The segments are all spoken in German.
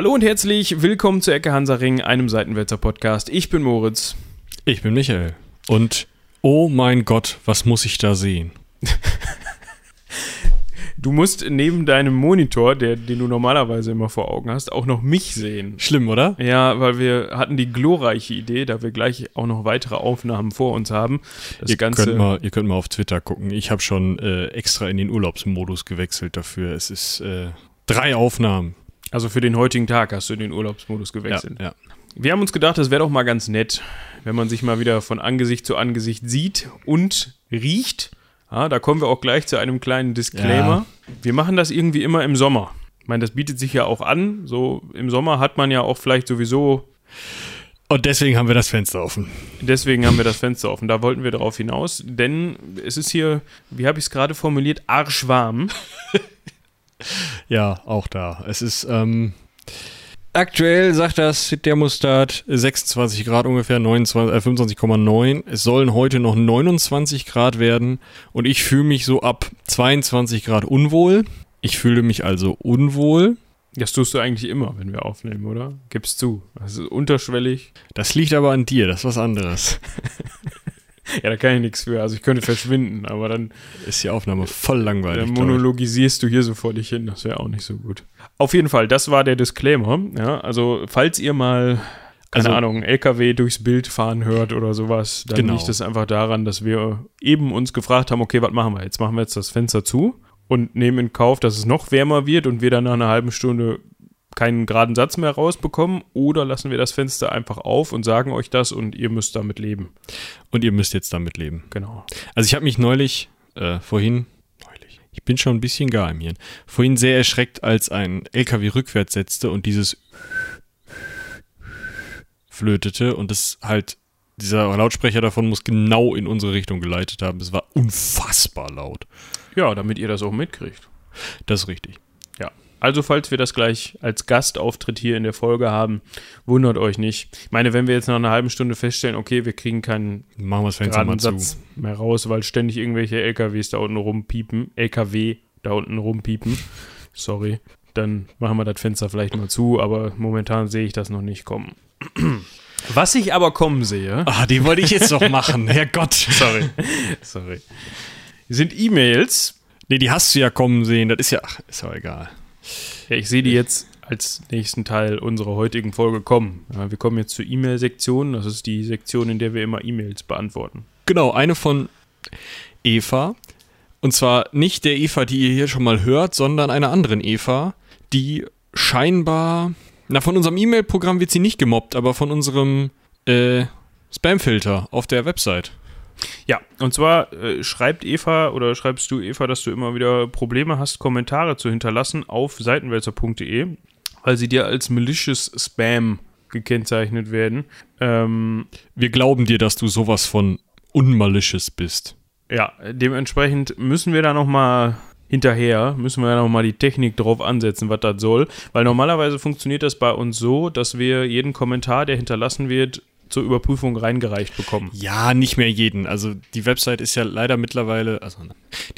Hallo und herzlich willkommen zu Ecke Hansaring, einem Seitenwälzer Podcast. Ich bin Moritz. Ich bin Michael. Und oh mein Gott, was muss ich da sehen? Du musst neben deinem Monitor, der, den du normalerweise immer vor Augen hast, auch noch mich sehen. Schlimm, oder? Ja, weil wir hatten die glorreiche Idee, da wir gleich auch noch weitere Aufnahmen vor uns haben. Das ihr, Ganze könnt mal, ihr könnt mal auf Twitter gucken. Ich habe schon äh, extra in den Urlaubsmodus gewechselt dafür. Es ist äh, drei Aufnahmen. Also für den heutigen Tag hast du in den Urlaubsmodus gewechselt. Ja, ja. Wir haben uns gedacht, das wäre doch mal ganz nett, wenn man sich mal wieder von Angesicht zu Angesicht sieht und riecht. Ja, da kommen wir auch gleich zu einem kleinen Disclaimer. Wir machen das irgendwie immer im Sommer. Ich meine, das bietet sich ja auch an. So im Sommer hat man ja auch vielleicht sowieso. Und deswegen haben wir das Fenster offen. Deswegen haben wir das Fenster offen. Da wollten wir darauf hinaus, denn es ist hier, wie habe ich es gerade formuliert, arschwarm. ja, auch da. Es ist, ähm, Aktuell sagt das Thermostat 26 Grad ungefähr, 29, äh, 25,9. Es sollen heute noch 29 Grad werden und ich fühle mich so ab 22 Grad unwohl. Ich fühle mich also unwohl. Das tust du eigentlich immer, wenn wir aufnehmen, oder? Gibst zu. Das ist unterschwellig. Das liegt aber an dir, das ist was anderes. Ja, da kann ich nichts für. Also ich könnte verschwinden, aber dann. Ist die Aufnahme voll langweilig. Dann monologisierst du hier so vor dich hin. Das wäre auch nicht so gut. Auf jeden Fall, das war der Disclaimer. Ja, also falls ihr mal keine also, Ahnung, LKW durchs Bild fahren hört oder sowas, dann genau. liegt es einfach daran, dass wir eben uns gefragt haben, okay, was machen wir jetzt? Machen wir jetzt das Fenster zu und nehmen in Kauf, dass es noch wärmer wird und wir dann nach einer halben Stunde keinen geraden Satz mehr rausbekommen oder lassen wir das Fenster einfach auf und sagen euch das und ihr müsst damit leben. Und ihr müsst jetzt damit leben. Genau. Also ich habe mich neulich, äh, vorhin, neulich, ich bin schon ein bisschen gar im Hirn, vorhin sehr erschreckt, als ein LKW rückwärts setzte und dieses flötete und es halt, dieser Lautsprecher davon muss genau in unsere Richtung geleitet haben. Es war unfassbar laut. Ja, damit ihr das auch mitkriegt. Das ist richtig. Also, falls wir das gleich als Gastauftritt hier in der Folge haben, wundert euch nicht. Ich meine, wenn wir jetzt nach einer halben Stunde feststellen, okay, wir kriegen keinen Machen wir Fenster mal Satz zu. mehr raus, weil ständig irgendwelche LKWs da unten rumpiepen, LKW da unten rumpiepen, sorry, dann machen wir das Fenster vielleicht mal zu, aber momentan sehe ich das noch nicht kommen. Was ich aber kommen sehe. Ah, die wollte ich jetzt noch machen, Herrgott. Sorry. Sorry. Sind E-Mails. Nee, die hast du ja kommen sehen, das ist ja, ach, ist ja egal. Ja, ich sehe die jetzt als nächsten Teil unserer heutigen Folge kommen. Ja, wir kommen jetzt zur E-Mail-Sektion. Das ist die Sektion, in der wir immer E-Mails beantworten. Genau, eine von Eva. Und zwar nicht der Eva, die ihr hier schon mal hört, sondern einer anderen Eva, die scheinbar. Na, von unserem E-Mail-Programm wird sie nicht gemobbt, aber von unserem äh, Spam-Filter auf der Website. Ja, und zwar äh, schreibt Eva oder schreibst du Eva, dass du immer wieder Probleme hast, Kommentare zu hinterlassen auf seitenwälzer.de, weil sie dir als malicious Spam gekennzeichnet werden. Ähm, Wir glauben dir, dass du sowas von unmalicious bist. Ja, dementsprechend müssen wir da nochmal hinterher, müssen wir da nochmal die Technik drauf ansetzen, was das soll. Weil normalerweise funktioniert das bei uns so, dass wir jeden Kommentar, der hinterlassen wird, zur Überprüfung reingereicht bekommen. Ja, nicht mehr jeden. Also die Website ist ja leider mittlerweile, also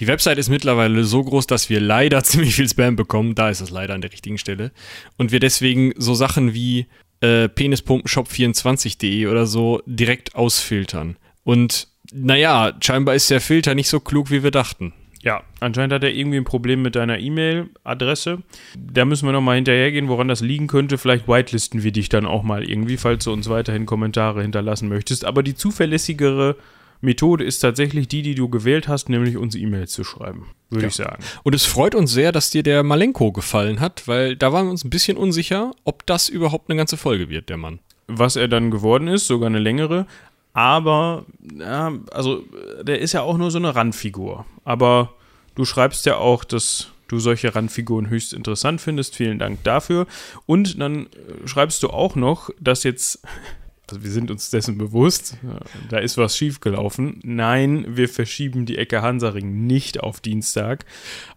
die Website ist mittlerweile so groß, dass wir leider ziemlich viel Spam bekommen. Da ist es leider an der richtigen Stelle. Und wir deswegen so Sachen wie äh, penispumpenshop24.de oder so direkt ausfiltern. Und naja, scheinbar ist der Filter nicht so klug, wie wir dachten. Ja, anscheinend hat er irgendwie ein Problem mit deiner E-Mail-Adresse. Da müssen wir nochmal hinterhergehen, woran das liegen könnte. Vielleicht whitelisten wir dich dann auch mal irgendwie, falls du uns weiterhin Kommentare hinterlassen möchtest. Aber die zuverlässigere Methode ist tatsächlich die, die du gewählt hast, nämlich uns E-Mails zu schreiben, würde ja. ich sagen. Und es freut uns sehr, dass dir der Malenko gefallen hat, weil da waren wir uns ein bisschen unsicher, ob das überhaupt eine ganze Folge wird, der Mann. Was er dann geworden ist, sogar eine längere. Aber, ja, also, der ist ja auch nur so eine Randfigur. Aber du schreibst ja auch, dass du solche Randfiguren höchst interessant findest. Vielen Dank dafür. Und dann äh, schreibst du auch noch, dass jetzt, also wir sind uns dessen bewusst, da ist was schiefgelaufen. Nein, wir verschieben die Ecke Hansaring nicht auf Dienstag.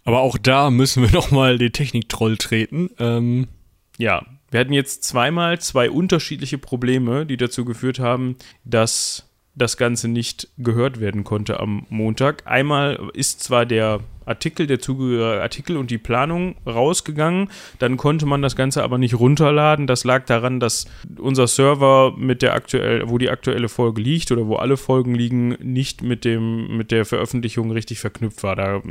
Aber auch da müssen wir nochmal den Techniktroll treten. Ähm, ja, wir hatten jetzt zweimal zwei unterschiedliche Probleme, die dazu geführt haben, dass das Ganze nicht gehört werden konnte am Montag. Einmal ist zwar der Artikel, der zugehörige Artikel und die Planung rausgegangen. Dann konnte man das Ganze aber nicht runterladen. Das lag daran, dass unser Server mit der aktuell, wo die aktuelle Folge liegt oder wo alle Folgen liegen, nicht mit dem, mit der Veröffentlichung richtig verknüpft war. Da,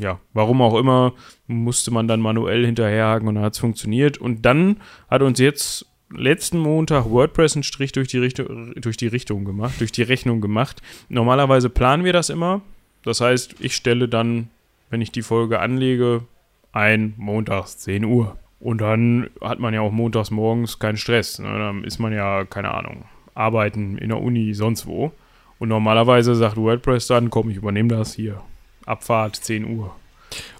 ja, warum auch immer, musste man dann manuell hinterherhaken und dann hat es funktioniert. Und dann hat uns jetzt letzten Montag WordPress einen Strich durch die, Richtung, durch die Richtung gemacht, durch die Rechnung gemacht. Normalerweise planen wir das immer. Das heißt, ich stelle dann, wenn ich die Folge anlege, ein montags 10 Uhr. Und dann hat man ja auch montags morgens keinen Stress. Ne? Dann ist man ja, keine Ahnung, arbeiten in der Uni, sonst wo. Und normalerweise sagt WordPress dann, komm, ich übernehme das hier. Abfahrt 10 Uhr.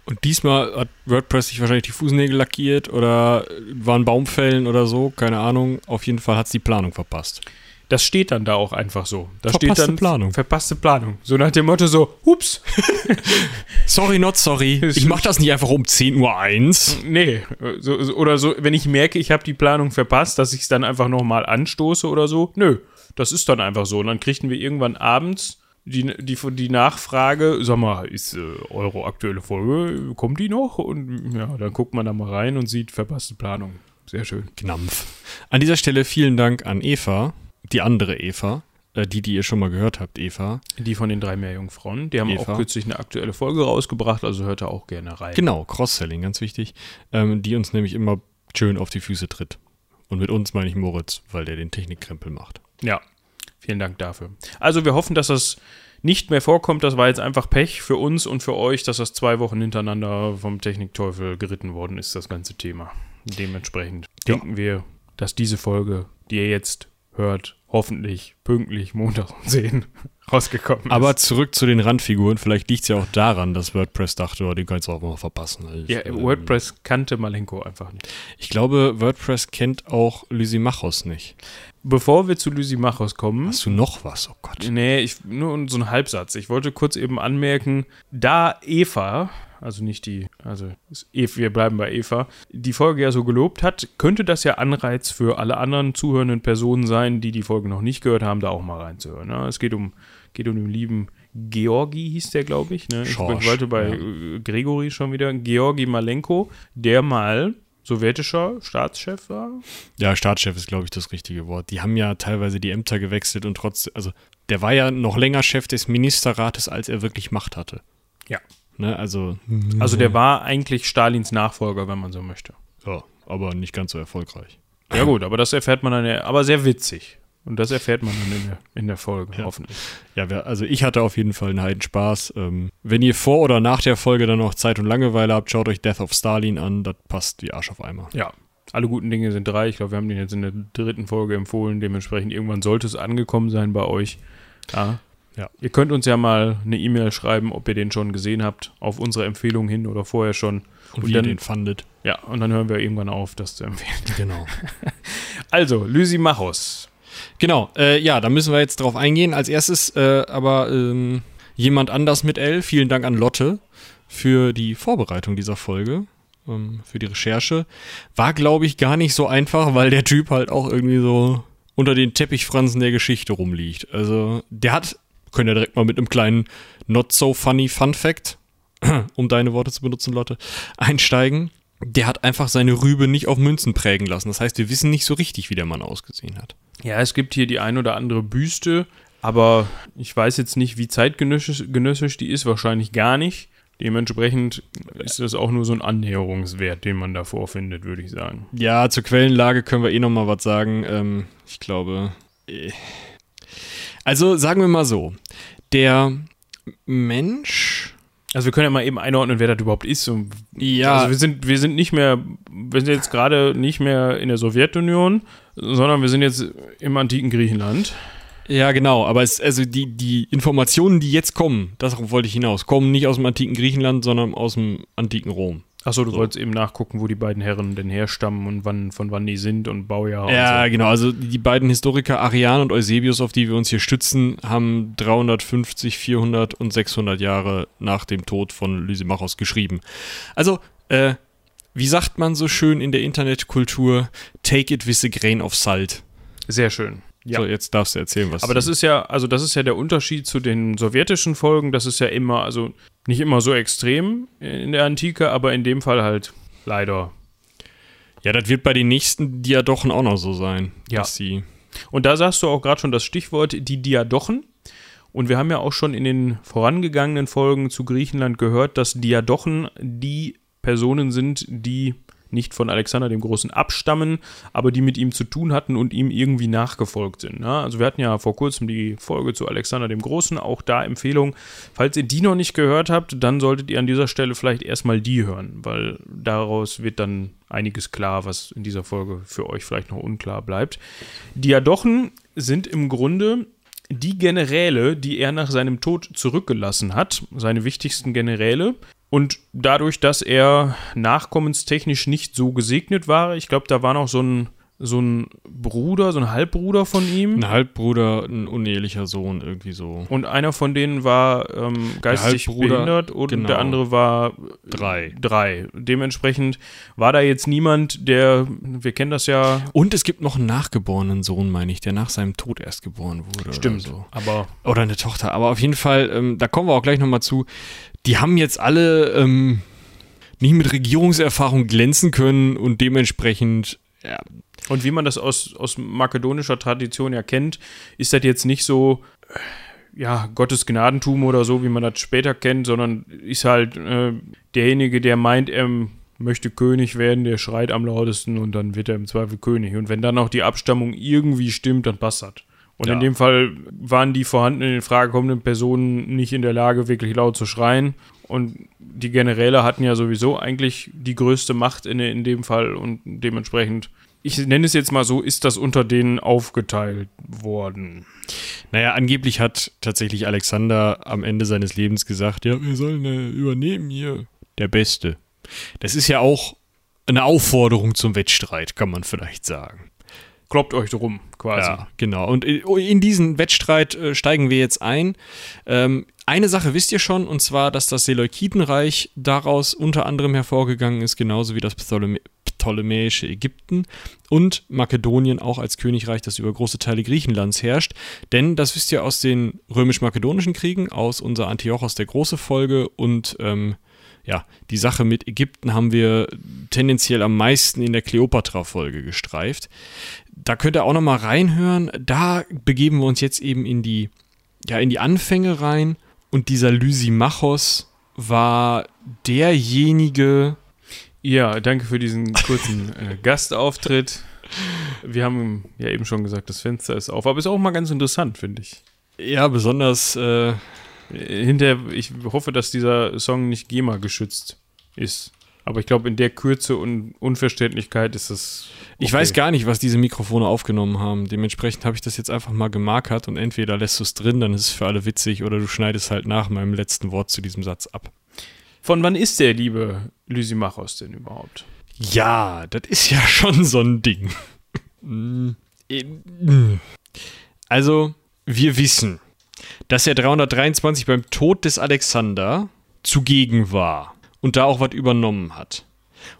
Und diesmal hat WordPress sich wahrscheinlich die Fußnägel lackiert oder waren Baumfällen oder so, keine Ahnung. Auf jeden Fall hat es die Planung verpasst. Das steht dann da auch einfach so. Da verpasste steht dann Planung. Verpasste Planung. So nach dem Motto so, hups. sorry, not sorry. Ich mach das nicht einfach um 10 Uhr 1. Nee, so, oder so, wenn ich merke, ich habe die Planung verpasst, dass ich es dann einfach nochmal anstoße oder so. Nö, das ist dann einfach so. Und dann kriegten wir irgendwann abends die, die, die Nachfrage, sag mal, ist äh, eure aktuelle Folge, kommt die noch? Und ja, dann guckt man da mal rein und sieht verpasste Planung. Sehr schön. Knampf. An dieser Stelle vielen Dank an Eva, die andere Eva, äh, die, die ihr schon mal gehört habt, Eva. Die von den drei Meerjungfrauen. Die haben Eva. auch kürzlich eine aktuelle Folge rausgebracht, also hört da auch gerne rein. Genau, Cross-Selling, ganz wichtig. Ähm, die uns nämlich immer schön auf die Füße tritt. Und mit uns meine ich Moritz, weil der den Technikkrempel macht. Ja, Vielen Dank dafür. Also wir hoffen, dass das nicht mehr vorkommt. Das war jetzt einfach Pech für uns und für euch, dass das zwei Wochen hintereinander vom Technikteufel geritten worden ist, das ganze Thema. Dementsprechend ja. denken wir, dass diese Folge, die ihr jetzt hört, hoffentlich pünktlich Montag um 10 rausgekommen ist. Aber zurück zu den Randfiguren. Vielleicht liegt es ja auch daran, dass WordPress dachte, oh, den kannst du auch mal verpassen. Also, ja, ähm, WordPress kannte Malenko einfach nicht. Ich glaube, WordPress kennt auch Lysimachos nicht. Bevor wir zu Lysimachos kommen. Hast du noch was? Oh Gott. Nee, ich, nur so ein Halbsatz. Ich wollte kurz eben anmerken, da Eva, also nicht die, also wir bleiben bei Eva, die Folge ja so gelobt hat, könnte das ja Anreiz für alle anderen zuhörenden Personen sein, die die Folge noch nicht gehört haben, da auch mal reinzuhören. Ne? Es geht um, geht um den lieben Georgi, hieß der, glaube ich. Ne? Ich wollte bei ja. Gregory schon wieder. Georgi Malenko, der mal sowjetischer Staatschef war? Ja, Staatschef ist, glaube ich, das richtige Wort. Die haben ja teilweise die Ämter gewechselt und trotzdem, also der war ja noch länger Chef des Ministerrates, als er wirklich Macht hatte. Ja. Ne, also, also der war eigentlich Stalins Nachfolger, wenn man so möchte. Ja, aber nicht ganz so erfolgreich. Ja gut, aber das erfährt man dann, ja, aber sehr witzig. Und das erfährt man dann in der, in der Folge, ja. hoffentlich. Ja, also ich hatte auf jeden Fall einen Heidenspaß. Ähm, wenn ihr vor oder nach der Folge dann noch Zeit und Langeweile habt, schaut euch Death of Stalin an. Das passt wie Arsch auf Eimer. Ja, alle guten Dinge sind drei. Ich glaube, wir haben den jetzt in der dritten Folge empfohlen. Dementsprechend irgendwann sollte es angekommen sein bei euch. Ja. Ja. Ihr könnt uns ja mal eine E-Mail schreiben, ob ihr den schon gesehen habt, auf unsere Empfehlung hin oder vorher schon. Und, und wie dann, ihr den fandet. Ja, und dann hören wir irgendwann auf, das zu empfehlen. Genau. also, Lysimachos. Genau, äh, ja, da müssen wir jetzt drauf eingehen. Als erstes äh, aber ähm, jemand anders mit L. Vielen Dank an Lotte für die Vorbereitung dieser Folge, ähm, für die Recherche. War, glaube ich, gar nicht so einfach, weil der Typ halt auch irgendwie so unter den Teppichfransen der Geschichte rumliegt. Also, der hat, können ja direkt mal mit einem kleinen Not so funny Fun Fact, um deine Worte zu benutzen, Lotte, einsteigen. Der hat einfach seine Rübe nicht auf Münzen prägen lassen. Das heißt, wir wissen nicht so richtig, wie der Mann ausgesehen hat. Ja, es gibt hier die ein oder andere Büste, aber ich weiß jetzt nicht, wie zeitgenössisch die ist, wahrscheinlich gar nicht. Dementsprechend ist das auch nur so ein Annäherungswert, den man da vorfindet, würde ich sagen. Ja, zur Quellenlage können wir eh noch mal was sagen. Ähm, ich glaube. Äh. Also sagen wir mal so: Der Mensch. Also wir können ja mal eben einordnen, wer das überhaupt ist. Und ja. Also wir sind, wir sind nicht mehr, wir sind jetzt gerade nicht mehr in der Sowjetunion, sondern wir sind jetzt im antiken Griechenland. Ja, genau, aber es, also die, die Informationen, die jetzt kommen, darauf wollte ich hinaus, kommen nicht aus dem antiken Griechenland, sondern aus dem antiken Rom. Achso, du so. wolltest eben nachgucken, wo die beiden Herren denn herstammen und wann, von wann die sind und Baujahr. Ja, und so. genau. Also die beiden Historiker Arian und Eusebius, auf die wir uns hier stützen, haben 350, 400 und 600 Jahre nach dem Tod von Lysimachos geschrieben. Also, äh, wie sagt man so schön in der Internetkultur, take it with a grain of salt. Sehr schön. Ja. So, jetzt darfst du erzählen, was. Aber das ist ja, also das ist ja der Unterschied zu den sowjetischen Folgen. Das ist ja immer, also nicht immer so extrem in der Antike, aber in dem Fall halt leider. Ja, das wird bei den nächsten Diadochen auch noch so sein. Ja. Und da sagst du auch gerade schon das Stichwort, die Diadochen. Und wir haben ja auch schon in den vorangegangenen Folgen zu Griechenland gehört, dass Diadochen die Personen sind, die nicht von Alexander dem Großen abstammen, aber die mit ihm zu tun hatten und ihm irgendwie nachgefolgt sind. Ne? Also wir hatten ja vor kurzem die Folge zu Alexander dem Großen, auch da Empfehlung, falls ihr die noch nicht gehört habt, dann solltet ihr an dieser Stelle vielleicht erstmal die hören, weil daraus wird dann einiges klar, was in dieser Folge für euch vielleicht noch unklar bleibt. Diadochen sind im Grunde die Generäle, die er nach seinem Tod zurückgelassen hat, seine wichtigsten Generäle, und dadurch, dass er nachkommenstechnisch nicht so gesegnet war, ich glaube, da war noch so ein, so ein Bruder, so ein Halbbruder von ihm. Ein Halbbruder, ein unehelicher Sohn, irgendwie so. Und einer von denen war ähm, geistig behindert und genau. der andere war drei. Drei. Dementsprechend war da jetzt niemand, der, wir kennen das ja. Und es gibt noch einen nachgeborenen Sohn, meine ich, der nach seinem Tod erst geboren wurde. Stimmt. Oder so. Aber oder eine Tochter. Aber auf jeden Fall, ähm, da kommen wir auch gleich nochmal zu die haben jetzt alle ähm, nicht mit Regierungserfahrung glänzen können und dementsprechend, ja. Und wie man das aus, aus makedonischer Tradition ja kennt, ist das jetzt nicht so, äh, ja, Gottes Gnadentum oder so, wie man das später kennt, sondern ist halt äh, derjenige, der meint, er möchte König werden, der schreit am lautesten und dann wird er im Zweifel König. Und wenn dann auch die Abstammung irgendwie stimmt, dann passt das. Und ja. in dem Fall waren die vorhandenen in Frage kommenden Personen nicht in der Lage, wirklich laut zu schreien. Und die Generäle hatten ja sowieso eigentlich die größte Macht in, in dem Fall und dementsprechend, ich nenne es jetzt mal so, ist das unter denen aufgeteilt worden. Naja, angeblich hat tatsächlich Alexander am Ende seines Lebens gesagt, ja, wir sollen äh, übernehmen hier. Der Beste. Das ist ja auch eine Aufforderung zum Wettstreit, kann man vielleicht sagen kloppt euch drum, quasi. Ja, genau. Und in diesen Wettstreit äh, steigen wir jetzt ein. Ähm, eine Sache wisst ihr schon, und zwar, dass das Seleukitenreich daraus unter anderem hervorgegangen ist, genauso wie das Ptolemy ptolemäische Ägypten und Makedonien auch als Königreich, das über große Teile Griechenlands herrscht. Denn das wisst ihr aus den römisch-makedonischen Kriegen, aus unserer Antiochos der Große Folge und ähm, ja, die Sache mit Ägypten haben wir tendenziell am meisten in der Kleopatra-Folge gestreift. Da könnt ihr auch noch mal reinhören. Da begeben wir uns jetzt eben in die, ja, in die Anfänge rein. Und dieser Lysimachos war derjenige. Ja, danke für diesen kurzen äh, Gastauftritt. Wir haben ja eben schon gesagt, das Fenster ist auf, aber ist auch mal ganz interessant, finde ich. Ja, besonders äh, hinterher, ich hoffe, dass dieser Song nicht GEMA geschützt ist. Aber ich glaube, in der Kürze und Unverständlichkeit ist es. Okay. Ich weiß gar nicht, was diese Mikrofone aufgenommen haben. Dementsprechend habe ich das jetzt einfach mal gemarkert und entweder lässt du es drin, dann ist es für alle witzig, oder du schneidest halt nach meinem letzten Wort zu diesem Satz ab. Von wann ist der liebe Lysimachos denn überhaupt? Ja, das ist ja schon so ein Ding. also, wir wissen, dass er 323 beim Tod des Alexander zugegen war und da auch was übernommen hat.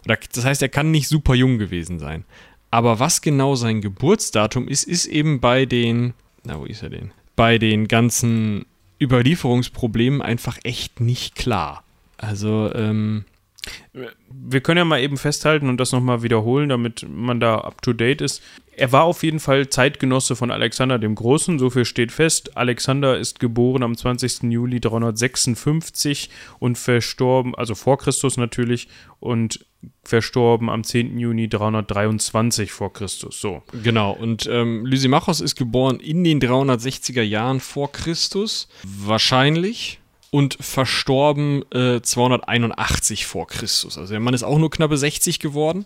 Das heißt, er kann nicht super jung gewesen sein. Aber was genau sein Geburtsdatum ist, ist eben bei den, na, wo ist er denn? Bei den ganzen Überlieferungsproblemen einfach echt nicht klar. Also, ähm, wir können ja mal eben festhalten und das nochmal wiederholen, damit man da up to date ist. Er war auf jeden Fall Zeitgenosse von Alexander dem Großen, so viel steht fest. Alexander ist geboren am 20. Juli 356 und verstorben, also vor Christus natürlich, und verstorben am 10. Juni 323 vor Christus. So. Genau, und ähm, Lysimachos ist geboren in den 360er Jahren vor Christus, wahrscheinlich und verstorben äh, 281 vor Christus. Also der Mann ist auch nur knappe 60 geworden.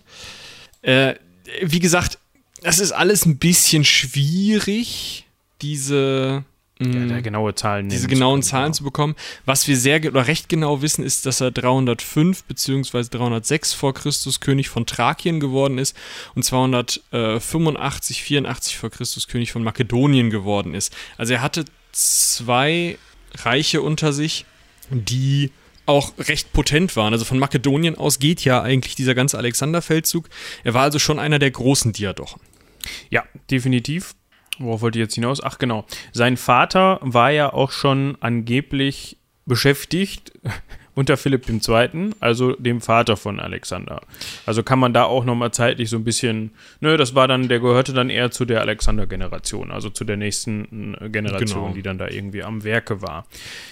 Äh, wie gesagt, das ist alles ein bisschen schwierig, diese ja, mm, genaue Zahlen diese genauen Zahlen genau. zu bekommen. Was wir sehr oder recht genau wissen, ist, dass er 305 bzw. 306 vor Christus König von Thrakien geworden ist und 285, 84 vor Christus König von Makedonien geworden ist. Also er hatte zwei Reiche unter sich, die auch recht potent waren. Also von Makedonien aus geht ja eigentlich dieser ganze Alexanderfeldzug. Er war also schon einer der großen Diadochen. Ja, definitiv. worauf wollte ich jetzt hinaus? Ach genau, sein Vater war ja auch schon angeblich beschäftigt unter Philipp II., also dem Vater von Alexander. Also kann man da auch nochmal zeitlich so ein bisschen, ne, das war dann, der gehörte dann eher zu der Alexander-Generation, also zu der nächsten äh, Generation, genau. die dann da irgendwie am Werke war.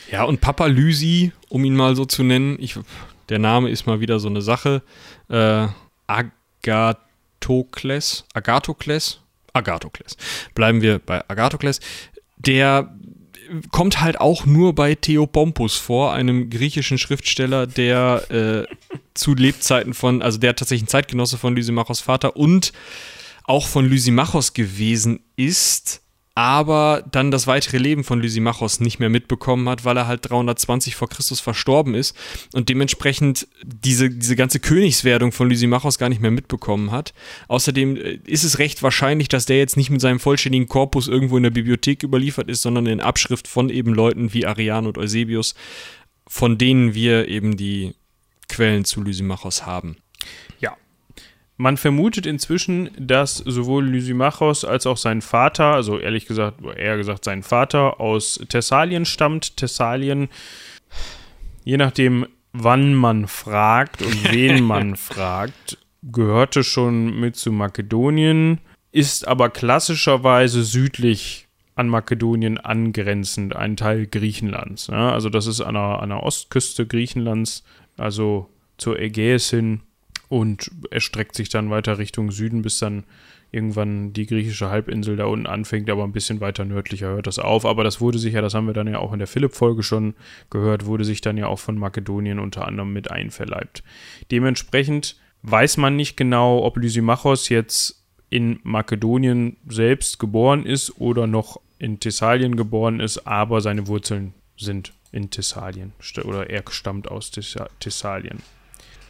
Ja, und Papa Lysi, um ihn mal so zu nennen, ich, der Name ist mal wieder so eine Sache, äh, Agathokles, Agathokles, Agathokles. Bleiben wir bei Agathokles. Der kommt halt auch nur bei Theopompus vor, einem griechischen Schriftsteller, der äh, zu Lebzeiten von, also der tatsächlich ein Zeitgenosse von Lysimachos Vater und auch von Lysimachos gewesen ist aber dann das weitere Leben von Lysimachos nicht mehr mitbekommen hat, weil er halt 320 vor Christus verstorben ist und dementsprechend diese, diese ganze Königswerdung von Lysimachos gar nicht mehr mitbekommen hat. Außerdem äh, ist es recht wahrscheinlich, dass der jetzt nicht mit seinem vollständigen Korpus irgendwo in der Bibliothek überliefert ist, sondern in Abschrift von eben Leuten wie Arian und Eusebius, von denen wir eben die Quellen zu Lysimachos haben. Man vermutet inzwischen, dass sowohl Lysimachos als auch sein Vater, also ehrlich gesagt, eher gesagt sein Vater, aus Thessalien stammt. Thessalien, je nachdem, wann man fragt und wen man fragt, gehörte schon mit zu Makedonien, ist aber klassischerweise südlich an Makedonien angrenzend ein Teil Griechenlands. Ja, also das ist an der, an der Ostküste Griechenlands, also zur Ägäis hin und erstreckt sich dann weiter Richtung Süden, bis dann irgendwann die griechische Halbinsel da unten anfängt, aber ein bisschen weiter nördlicher hört das auf. Aber das wurde sich ja, das haben wir dann ja auch in der Philipp-Folge schon gehört, wurde sich dann ja auch von Makedonien unter anderem mit einverleibt. Dementsprechend weiß man nicht genau, ob Lysimachos jetzt in Makedonien selbst geboren ist oder noch in Thessalien geboren ist, aber seine Wurzeln sind in Thessalien oder er stammt aus Thessalien.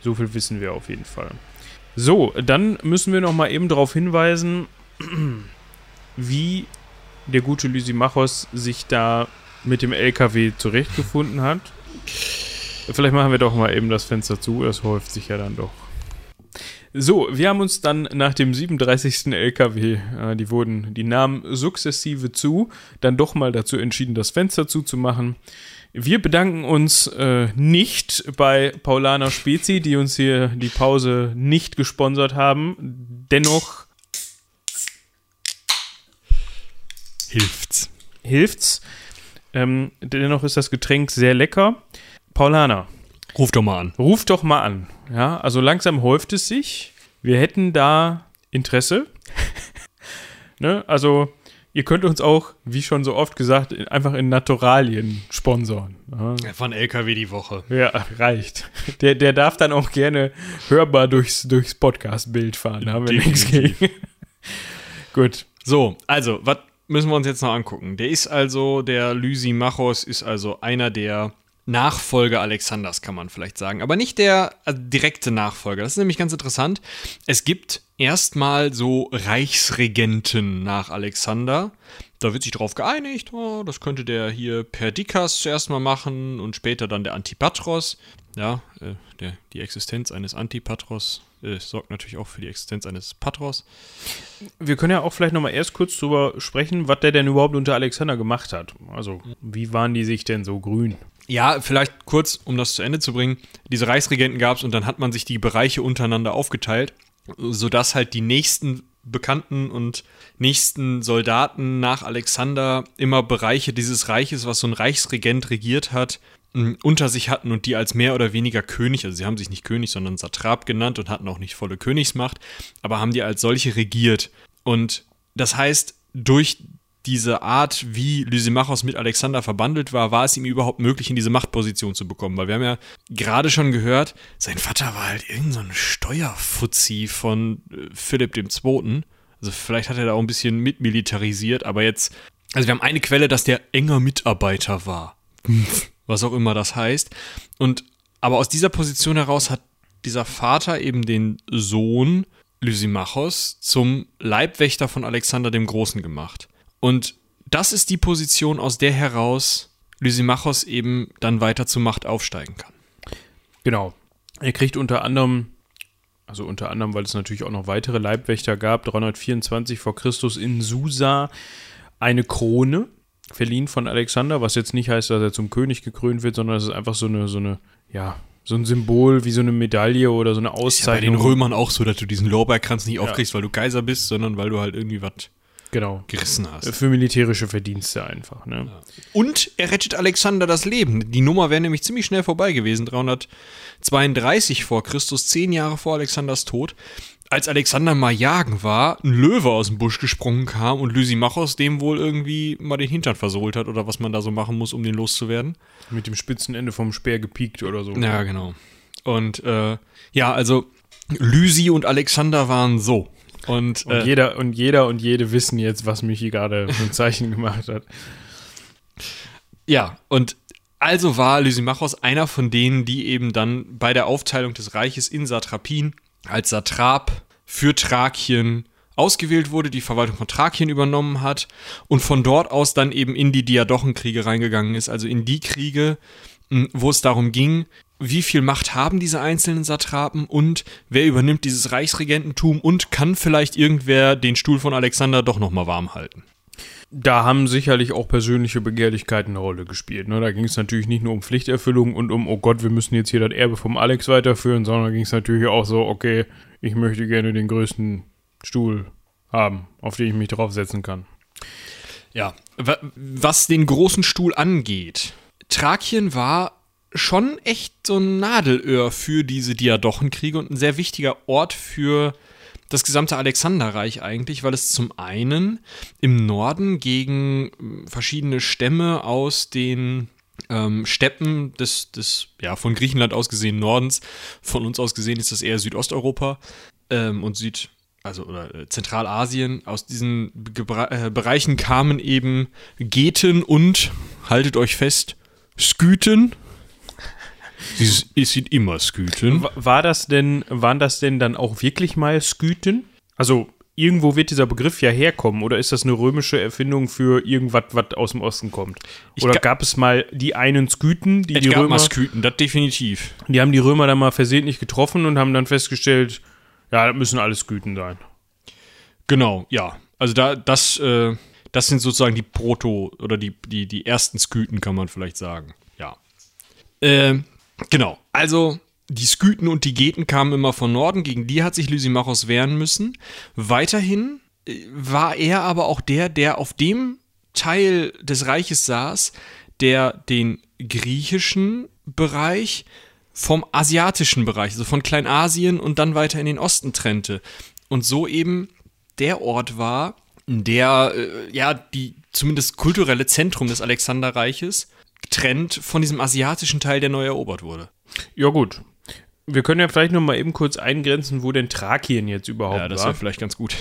So viel wissen wir auf jeden Fall. So, dann müssen wir noch mal eben darauf hinweisen, wie der gute Lysimachos sich da mit dem LKW zurechtgefunden hat. Vielleicht machen wir doch mal eben das Fenster zu, das häuft sich ja dann doch. So, wir haben uns dann nach dem 37. LKW, äh, die wurden, die nahmen sukzessive zu, dann doch mal dazu entschieden, das Fenster zuzumachen. Wir bedanken uns äh, nicht bei Paulana Spezi, die uns hier die Pause nicht gesponsert haben. Dennoch hilft's. Hilft's. Ähm, dennoch ist das Getränk sehr lecker. Paulana. Ruf doch mal an. Ruf doch mal an. Ja, also langsam häuft es sich. Wir hätten da Interesse. ne? Also Ihr könnt uns auch, wie schon so oft gesagt, einfach in Naturalien sponsoren. Von LKW die Woche. Ja, reicht. Der, der darf dann auch gerne hörbar durchs, durchs Podcast-Bild fahren. Da haben wir nichts gegen. Gut. So, also, was müssen wir uns jetzt noch angucken? Der ist also, der Lysimachos ist also einer der Nachfolger Alexanders, kann man vielleicht sagen. Aber nicht der also direkte Nachfolger. Das ist nämlich ganz interessant. Es gibt erstmal so Reichsregenten nach Alexander. Da wird sich darauf geeinigt, oh, das könnte der hier Perdikas zuerst mal machen und später dann der Antipatros. Ja, äh, der, die Existenz eines Antipatros äh, sorgt natürlich auch für die Existenz eines Patros. Wir können ja auch vielleicht nochmal erst kurz drüber sprechen, was der denn überhaupt unter Alexander gemacht hat. Also, wie waren die sich denn so grün? Ja, vielleicht kurz, um das zu Ende zu bringen. Diese Reichsregenten gab es und dann hat man sich die Bereiche untereinander aufgeteilt sodass halt die nächsten Bekannten und nächsten Soldaten nach Alexander immer Bereiche dieses Reiches, was so ein Reichsregent regiert hat, unter sich hatten und die als mehr oder weniger König, also sie haben sich nicht König, sondern Satrap genannt und hatten auch nicht volle Königsmacht, aber haben die als solche regiert. Und das heißt, durch diese Art, wie Lysimachos mit Alexander verbandelt war, war es ihm überhaupt möglich, in diese Machtposition zu bekommen. Weil wir haben ja gerade schon gehört, sein Vater war halt irgendein so Steuerfuzzi von äh, Philipp II. Also vielleicht hat er da auch ein bisschen mitmilitarisiert, aber jetzt, also wir haben eine Quelle, dass der enger Mitarbeiter war. Was auch immer das heißt. Und aber aus dieser Position heraus hat dieser Vater eben den Sohn Lysimachos zum Leibwächter von Alexander dem Großen gemacht. Und das ist die Position, aus der heraus Lysimachos eben dann weiter zur Macht aufsteigen kann. Genau. Er kriegt unter anderem, also unter anderem, weil es natürlich auch noch weitere Leibwächter gab, 324 vor Christus in Susa, eine Krone, verliehen von Alexander, was jetzt nicht heißt, dass er zum König gekrönt wird, sondern es ist einfach so eine, so eine, ja, so ein Symbol wie so eine Medaille oder so eine Auszeichnung. Ist ja bei den Römern auch so, dass du diesen Lorbeerkranz nicht aufkriegst, weil du Kaiser bist, sondern weil du halt irgendwie was genau. gerissen hast. Für militärische Verdienste einfach. Ne? Ja. Und er rettet Alexander das Leben. Die Nummer wäre nämlich ziemlich schnell vorbei gewesen. 332 vor Christus, zehn Jahre vor Alexanders Tod. Als Alexander mal jagen war, ein Löwe aus dem Busch gesprungen kam und Lysimachos dem wohl irgendwie mal den Hintern versohlt hat oder was man da so machen muss, um den loszuwerden. Mit dem spitzen Ende vom Speer gepiekt oder so. Ja, genau. Und äh, ja, also Lysi und Alexander waren so. Und, und, äh, jeder, und jeder und jede wissen jetzt, was Michi gerade für ein Zeichen gemacht hat. Ja, und also war Lysimachos einer von denen, die eben dann bei der Aufteilung des Reiches in Satrapien als Satrap für Thrakien ausgewählt wurde, die Verwaltung von Thrakien übernommen hat und von dort aus dann eben in die Diadochenkriege reingegangen ist, also in die Kriege, wo es darum ging, wie viel Macht haben diese einzelnen Satrapen und wer übernimmt dieses Reichsregententum und kann vielleicht irgendwer den Stuhl von Alexander doch nochmal warm halten. Da haben sicherlich auch persönliche Begehrlichkeiten eine Rolle gespielt. Ne? Da ging es natürlich nicht nur um Pflichterfüllung und um, oh Gott, wir müssen jetzt hier das Erbe vom Alex weiterführen, sondern ging es natürlich auch so, okay, ich möchte gerne den größten Stuhl haben, auf den ich mich draufsetzen kann. Ja, was den großen Stuhl angeht, Thrakien war schon echt so ein Nadelöhr für diese Diadochenkriege und ein sehr wichtiger Ort für das gesamte Alexanderreich eigentlich, weil es zum einen im Norden gegen hm, verschiedene Stämme aus den ähm, Steppen des, des, ja, von Griechenland aus gesehen Nordens, von uns aus gesehen ist das eher Südosteuropa ähm, und Süd, also oder äh, Zentralasien, aus diesen Gebra äh, Bereichen kamen eben Geten und, haltet euch fest, Skythen, Sie sind immer Sküten. War das denn, waren das denn dann auch wirklich mal Sküten? Also irgendwo wird dieser Begriff ja herkommen oder ist das eine römische Erfindung für irgendwas, was aus dem Osten kommt? Oder ga gab es mal die einen Sküten, die es die gab Römer mal Sküten, das definitiv. Die haben die Römer dann mal versehentlich getroffen und haben dann festgestellt, ja, das müssen alles Sküten sein. Genau, ja. Also da das äh, das sind sozusagen die Proto oder die die die ersten Sküten kann man vielleicht sagen. Ja. Ähm, Genau. Also die Skythen und die Geten kamen immer von Norden, gegen die hat sich Lysimachos wehren müssen. Weiterhin äh, war er aber auch der, der auf dem Teil des Reiches saß, der den griechischen Bereich vom asiatischen Bereich, also von Kleinasien und dann weiter in den Osten trennte. Und so eben der Ort war, der äh, ja die zumindest kulturelle Zentrum des Alexanderreiches getrennt von diesem asiatischen Teil, der neu erobert wurde. Ja, gut. Wir können ja vielleicht noch mal eben kurz eingrenzen, wo denn Thrakien jetzt überhaupt war. Ja, das wäre vielleicht ganz gut.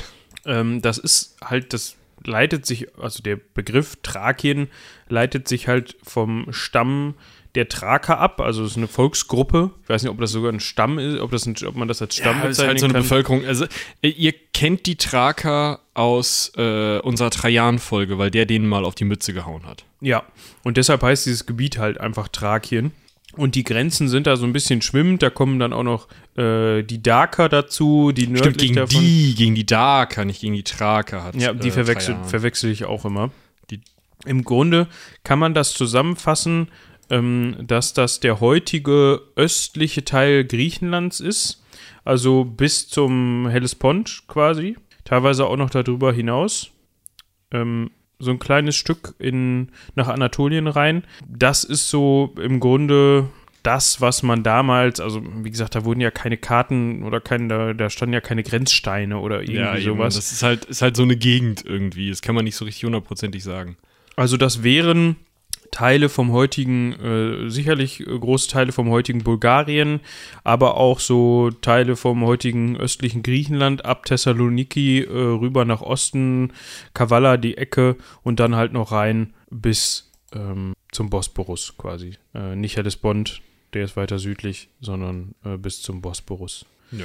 Ähm, das ist halt, das leitet sich, also der Begriff Thrakien leitet sich halt vom Stamm der Thraker ab, also es ist eine Volksgruppe. Ich weiß nicht, ob das sogar ein Stamm ist, ob, das ein, ob man das als Stamm ja, bezeichnen ist halt so eine kann. Bevölkerung. Also äh, ihr kennt die Thraker aus äh, unserer Trajan-Folge, weil der denen mal auf die Mütze gehauen hat. Ja, und deshalb heißt dieses Gebiet halt einfach Thrakien. Und die Grenzen sind da so ein bisschen schwimmend. Da kommen dann auch noch äh, die Daker dazu, die nördlich Stimmt, gegen davon. die, gegen die Daker, nicht gegen die Thraker. Hat, ja, die äh, verwechsel, verwechsel ich auch immer. Die, Im Grunde kann man das zusammenfassen ähm, dass das der heutige östliche Teil Griechenlands ist, also bis zum Hellespont quasi, teilweise auch noch darüber hinaus. Ähm, so ein kleines Stück in, nach Anatolien rein. Das ist so im Grunde das, was man damals, also wie gesagt, da wurden ja keine Karten oder keine, da, da standen ja keine Grenzsteine oder irgendwie ja, sowas. Das ist halt, ist halt so eine Gegend irgendwie. Das kann man nicht so richtig hundertprozentig sagen. Also das wären Teile vom heutigen, äh, sicherlich äh, große Teile vom heutigen Bulgarien, aber auch so Teile vom heutigen östlichen Griechenland ab Thessaloniki äh, rüber nach Osten, Kavala die Ecke und dann halt noch rein bis ähm, zum Bosporus quasi. Äh, nicht Hellespont, der ist weiter südlich, sondern äh, bis zum Bosporus. Ja.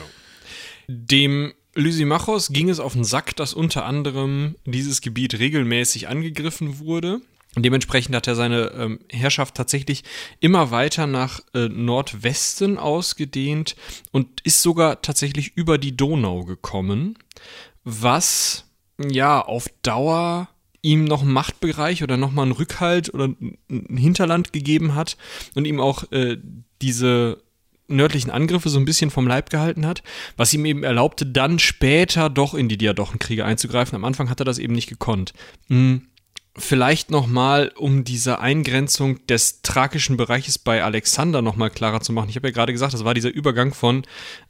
Dem Lysimachos ging es auf den Sack, dass unter anderem dieses Gebiet regelmäßig angegriffen wurde. Und dementsprechend hat er seine ähm, Herrschaft tatsächlich immer weiter nach äh, Nordwesten ausgedehnt und ist sogar tatsächlich über die Donau gekommen, was ja auf Dauer ihm noch einen Machtbereich oder nochmal einen Rückhalt oder ein Hinterland gegeben hat und ihm auch äh, diese nördlichen Angriffe so ein bisschen vom Leib gehalten hat, was ihm eben erlaubte, dann später doch in die Diadochenkriege einzugreifen. Am Anfang hat er das eben nicht gekonnt. Hm. Vielleicht nochmal, um diese Eingrenzung des thrakischen Bereiches bei Alexander nochmal klarer zu machen. Ich habe ja gerade gesagt, das war dieser Übergang von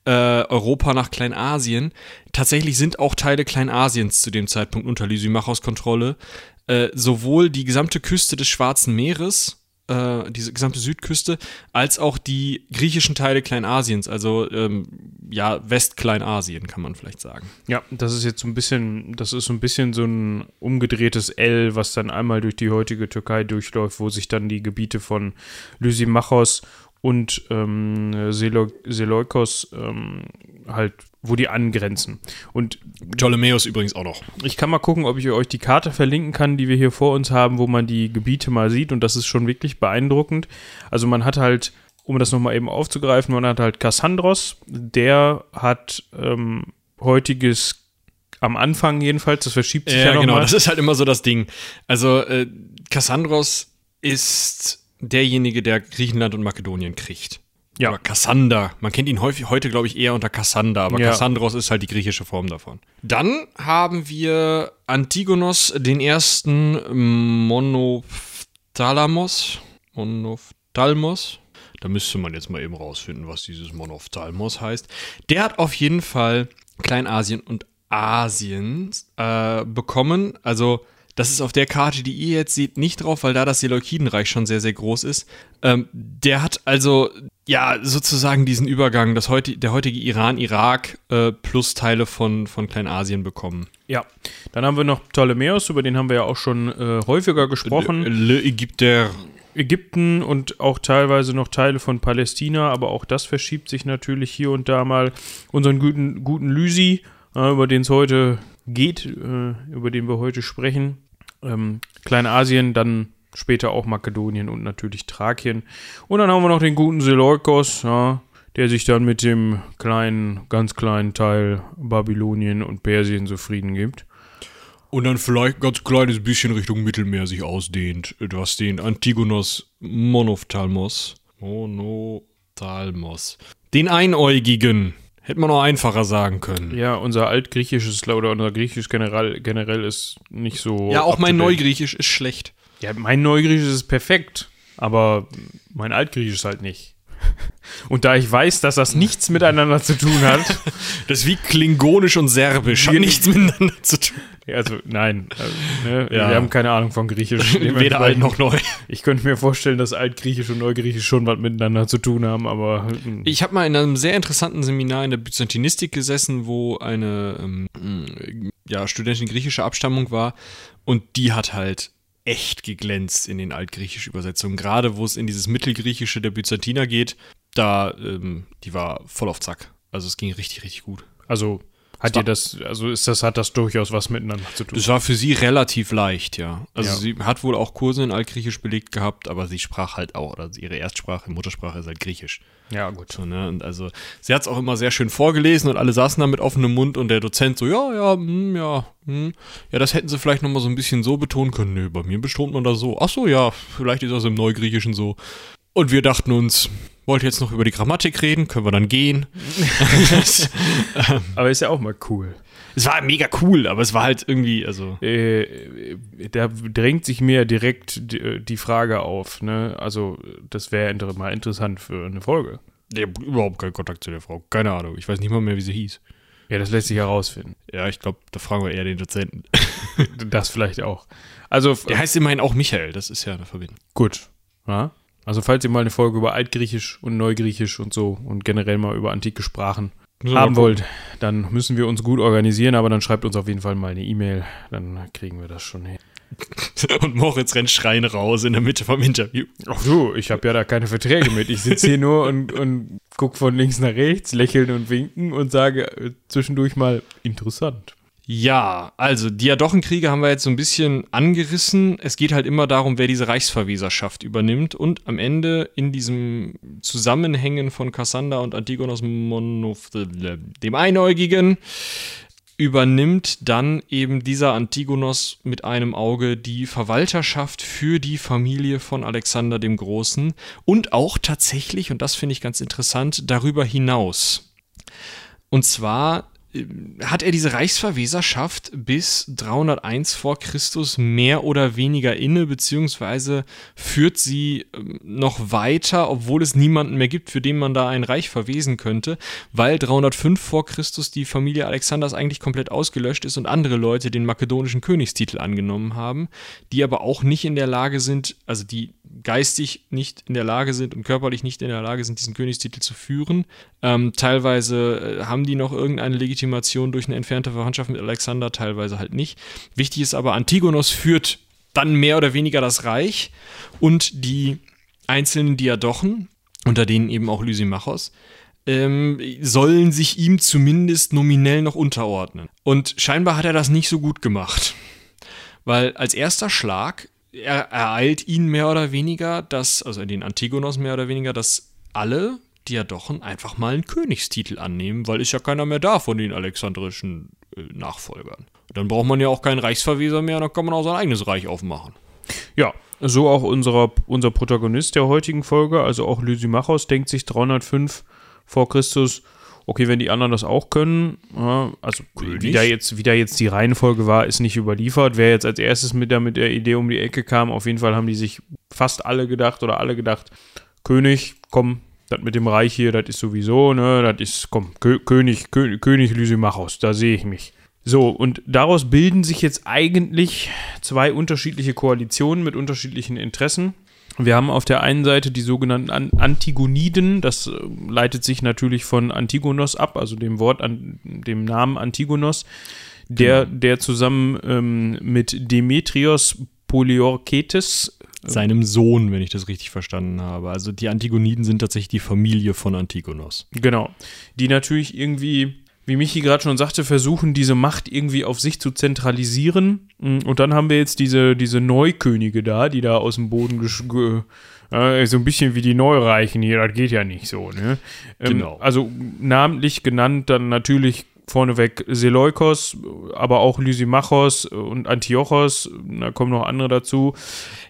äh, Europa nach Kleinasien. Tatsächlich sind auch Teile Kleinasiens zu dem Zeitpunkt unter Lysimachos Kontrolle. Äh, sowohl die gesamte Küste des Schwarzen Meeres äh, diese gesamte Südküste, als auch die griechischen Teile Kleinasiens, also ähm, ja, Westkleinasien, kann man vielleicht sagen. Ja, das ist jetzt so ein bisschen, das ist so ein bisschen so ein umgedrehtes L, was dann einmal durch die heutige Türkei durchläuft, wo sich dann die Gebiete von Lysimachos und ähm, Seleukos ähm, halt, wo die angrenzen. Und Ptolemäus übrigens auch noch. Ich kann mal gucken, ob ich euch die Karte verlinken kann, die wir hier vor uns haben, wo man die Gebiete mal sieht und das ist schon wirklich beeindruckend. Also man hat halt, um das nochmal eben aufzugreifen, man hat halt Kassandros, der hat ähm, heutiges am Anfang jedenfalls, das verschiebt sich ja, ja noch genau, mal. das ist halt immer so das Ding. Also äh, Kassandros ist derjenige, der Griechenland und Makedonien kriegt. Ja. Oder Kassander. Man kennt ihn häufig, heute, glaube ich, eher unter Kassander, aber ja. Kassandros ist halt die griechische Form davon. Dann haben wir Antigonos, den ersten Monophthalamos. Monophthalmos. Da müsste man jetzt mal eben rausfinden, was dieses Monophthalmos heißt. Der hat auf jeden Fall Kleinasien und Asien äh, bekommen. Also das ist auf der Karte, die ihr jetzt seht, nicht drauf, weil da das Seleukidenreich schon sehr, sehr groß ist. Ähm, der hat also ja sozusagen diesen Übergang, das heute, der heutige Iran, Irak äh, plus Teile von, von Kleinasien bekommen. Ja, dann haben wir noch Ptolemäus, über den haben wir ja auch schon äh, häufiger gesprochen. Le, Le Ägypter. Ägypten und auch teilweise noch Teile von Palästina, aber auch das verschiebt sich natürlich hier und da mal. Unseren guten, guten Lysi, äh, über den es heute geht, äh, über den wir heute sprechen. Ähm, Kleinasien, dann später auch Makedonien und natürlich Thrakien. Und dann haben wir noch den guten Seleukos, ja, der sich dann mit dem kleinen, ganz kleinen Teil Babylonien und Persien zufrieden gibt. Und dann vielleicht ein ganz kleines bisschen Richtung Mittelmeer sich ausdehnt, was den Antigonos Monophthalmos, Monophthalmos, den Einäugigen Hätte man noch einfacher sagen können. Ja, unser altgriechisches oder unser griechisch generell, generell ist nicht so. Ja, auch mein Neugriechisch ist schlecht. Ja, mein Neugriechisch ist perfekt, aber mein Altgriechisch ist halt nicht. Und da ich weiß, dass das nichts miteinander zu tun hat. das ist wie Klingonisch und Serbisch. Hat nichts miteinander zu tun. Also, nein. Also, ne, ja. Wir haben keine Ahnung von Griechisch. Weder alt noch neu. Ich könnte mir vorstellen, dass Altgriechisch und Neugriechisch schon was miteinander zu tun haben, aber. Hm. Ich habe mal in einem sehr interessanten Seminar in der Byzantinistik gesessen, wo eine ähm, ja, Studentin griechischer Abstammung war und die hat halt echt geglänzt in den altgriechischen Übersetzungen. Gerade wo es in dieses Mittelgriechische der Byzantiner geht, da, ähm, die war voll auf Zack. Also es ging richtig, richtig gut. Also hat ihr das, also ist das, hat das durchaus was miteinander zu tun? Das war für sie relativ leicht, ja. Also ja. sie hat wohl auch Kurse in Altgriechisch belegt gehabt, aber sie sprach halt auch, oder ihre Erstsprache, Muttersprache ist halt Griechisch. Ja, gut. So, ne? Und also sie hat es auch immer sehr schön vorgelesen und alle saßen da mit offenem Mund und der Dozent so, ja, ja, hm, ja, hm. ja, das hätten sie vielleicht nochmal so ein bisschen so betonen können. Nö, bei mir betont man das so. Ach so, ja, vielleicht ist das im Neugriechischen so. Und wir dachten uns, wollt ihr jetzt noch über die Grammatik reden? Können wir dann gehen? aber ist ja auch mal cool. Es war mega cool, aber es war halt irgendwie, also. Äh, da drängt sich mir direkt die, die Frage auf, ne? Also, das wäre mal interessant für eine Folge. Ich habe überhaupt keinen Kontakt zu der Frau. Keine Ahnung. Ich weiß nicht mal mehr, wie sie hieß. Ja, das lässt sich herausfinden. Ja, ich glaube, da fragen wir eher den Dozenten. das vielleicht auch. Also, der heißt immerhin auch Michael, das ist ja eine Verbindung. Gut. Ja? Also falls ihr mal eine Folge über Altgriechisch und Neugriechisch und so und generell mal über antike Sprachen so, haben wollt, dann müssen wir uns gut organisieren, aber dann schreibt uns auf jeden Fall mal eine E-Mail, dann kriegen wir das schon hin. Und Moritz rennt schreien raus in der Mitte vom Interview. Ach du, ich habe ja da keine Verträge mit. Ich sitze hier nur und, und gucke von links nach rechts, lächeln und winken und sage äh, zwischendurch mal interessant. Ja, also Diadochenkriege haben wir jetzt so ein bisschen angerissen. Es geht halt immer darum, wer diese Reichsverweserschaft übernimmt und am Ende in diesem Zusammenhängen von Kassander und Antigonos Monof, dem Einäugigen, übernimmt dann eben dieser Antigonos mit einem Auge die Verwalterschaft für die Familie von Alexander dem Großen und auch tatsächlich, und das finde ich ganz interessant, darüber hinaus. Und zwar hat er diese Reichsverweserschaft bis 301 vor Christus mehr oder weniger inne, beziehungsweise führt sie ähm, noch weiter, obwohl es niemanden mehr gibt, für den man da ein Reich verwesen könnte, weil 305 vor Christus die Familie Alexanders eigentlich komplett ausgelöscht ist und andere Leute den makedonischen Königstitel angenommen haben, die aber auch nicht in der Lage sind, also die geistig nicht in der Lage sind und körperlich nicht in der Lage sind, diesen Königstitel zu führen. Ähm, teilweise äh, haben die noch irgendeine Legitimation durch eine entfernte Verwandtschaft mit Alexander, teilweise halt nicht. Wichtig ist aber, Antigonos führt dann mehr oder weniger das Reich und die einzelnen Diadochen, unter denen eben auch Lysimachos, ähm, sollen sich ihm zumindest nominell noch unterordnen. Und scheinbar hat er das nicht so gut gemacht. Weil als erster Schlag er ereilt ihn mehr oder weniger, dass, also den Antigonos mehr oder weniger, dass alle Diadochen einfach mal einen Königstitel annehmen, weil ist ja keiner mehr da von den alexandrischen äh, Nachfolgern. Dann braucht man ja auch keinen Reichsverweser mehr, dann kann man auch sein eigenes Reich aufmachen. Ja, so auch unserer, unser Protagonist der heutigen Folge, also auch Lysimachos, denkt sich 305 vor Christus, okay, wenn die anderen das auch können, ja, also wie da, jetzt, wie da jetzt die Reihenfolge war, ist nicht überliefert. Wer jetzt als erstes mit der, mit der Idee um die Ecke kam, auf jeden Fall haben die sich fast alle gedacht oder alle gedacht, König, komm, das mit dem Reich hier, das ist sowieso, ne, das ist, komm, Kö König, Kö König Lysimachos, da sehe ich mich. So, und daraus bilden sich jetzt eigentlich zwei unterschiedliche Koalitionen mit unterschiedlichen Interessen. Wir haben auf der einen Seite die sogenannten Antigoniden, das äh, leitet sich natürlich von Antigonos ab, also dem Wort, an, dem Namen Antigonos, der, genau. der zusammen ähm, mit Demetrios Poliorketes äh, seinem Sohn, wenn ich das richtig verstanden habe. Also die Antigoniden sind tatsächlich die Familie von Antigonos. Genau. Die natürlich irgendwie wie Michi gerade schon sagte, versuchen, diese Macht irgendwie auf sich zu zentralisieren. Mm, und dann haben wir jetzt diese, diese Neukönige da, die da aus dem Boden äh, so ein bisschen wie die Neureichen hier, das geht ja nicht so, ne? Ähm, genau. Also namentlich genannt dann natürlich vorneweg Seleukos, aber auch Lysimachos und Antiochos, da kommen noch andere dazu.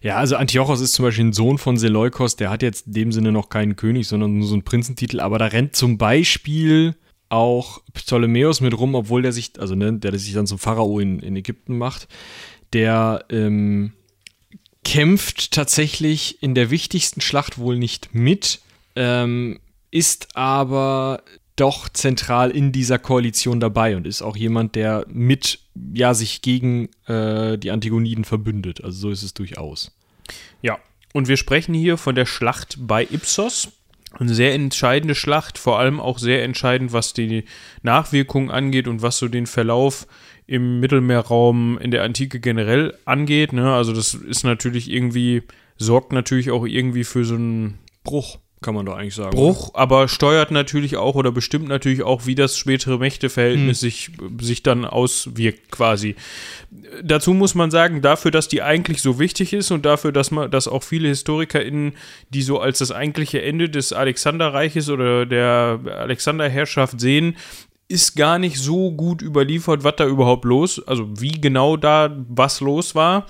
Ja, also Antiochos ist zum Beispiel ein Sohn von Seleukos, der hat jetzt in dem Sinne noch keinen König, sondern nur so einen Prinzentitel, aber da rennt zum Beispiel auch Ptolemäus mit rum, obwohl der sich, also ne, der sich dann zum Pharao in, in Ägypten macht, der ähm, kämpft tatsächlich in der wichtigsten Schlacht wohl nicht mit, ähm, ist aber doch zentral in dieser Koalition dabei und ist auch jemand, der mit, ja, sich gegen äh, die Antigoniden verbündet. Also so ist es durchaus. Ja, und wir sprechen hier von der Schlacht bei Ipsos eine sehr entscheidende Schlacht, vor allem auch sehr entscheidend, was die Nachwirkungen angeht und was so den Verlauf im Mittelmeerraum in der Antike generell angeht. Ne? Also das ist natürlich irgendwie, sorgt natürlich auch irgendwie für so einen Bruch kann man doch eigentlich sagen. Bruch, aber steuert natürlich auch oder bestimmt natürlich auch, wie das spätere Mächteverhältnis hm. sich, sich dann auswirkt, quasi. Dazu muss man sagen, dafür, dass die eigentlich so wichtig ist und dafür, dass man, dass auch viele HistorikerInnen, die so als das eigentliche Ende des Alexanderreiches oder der Alexanderherrschaft sehen, ist gar nicht so gut überliefert, was da überhaupt los, also wie genau da was los war.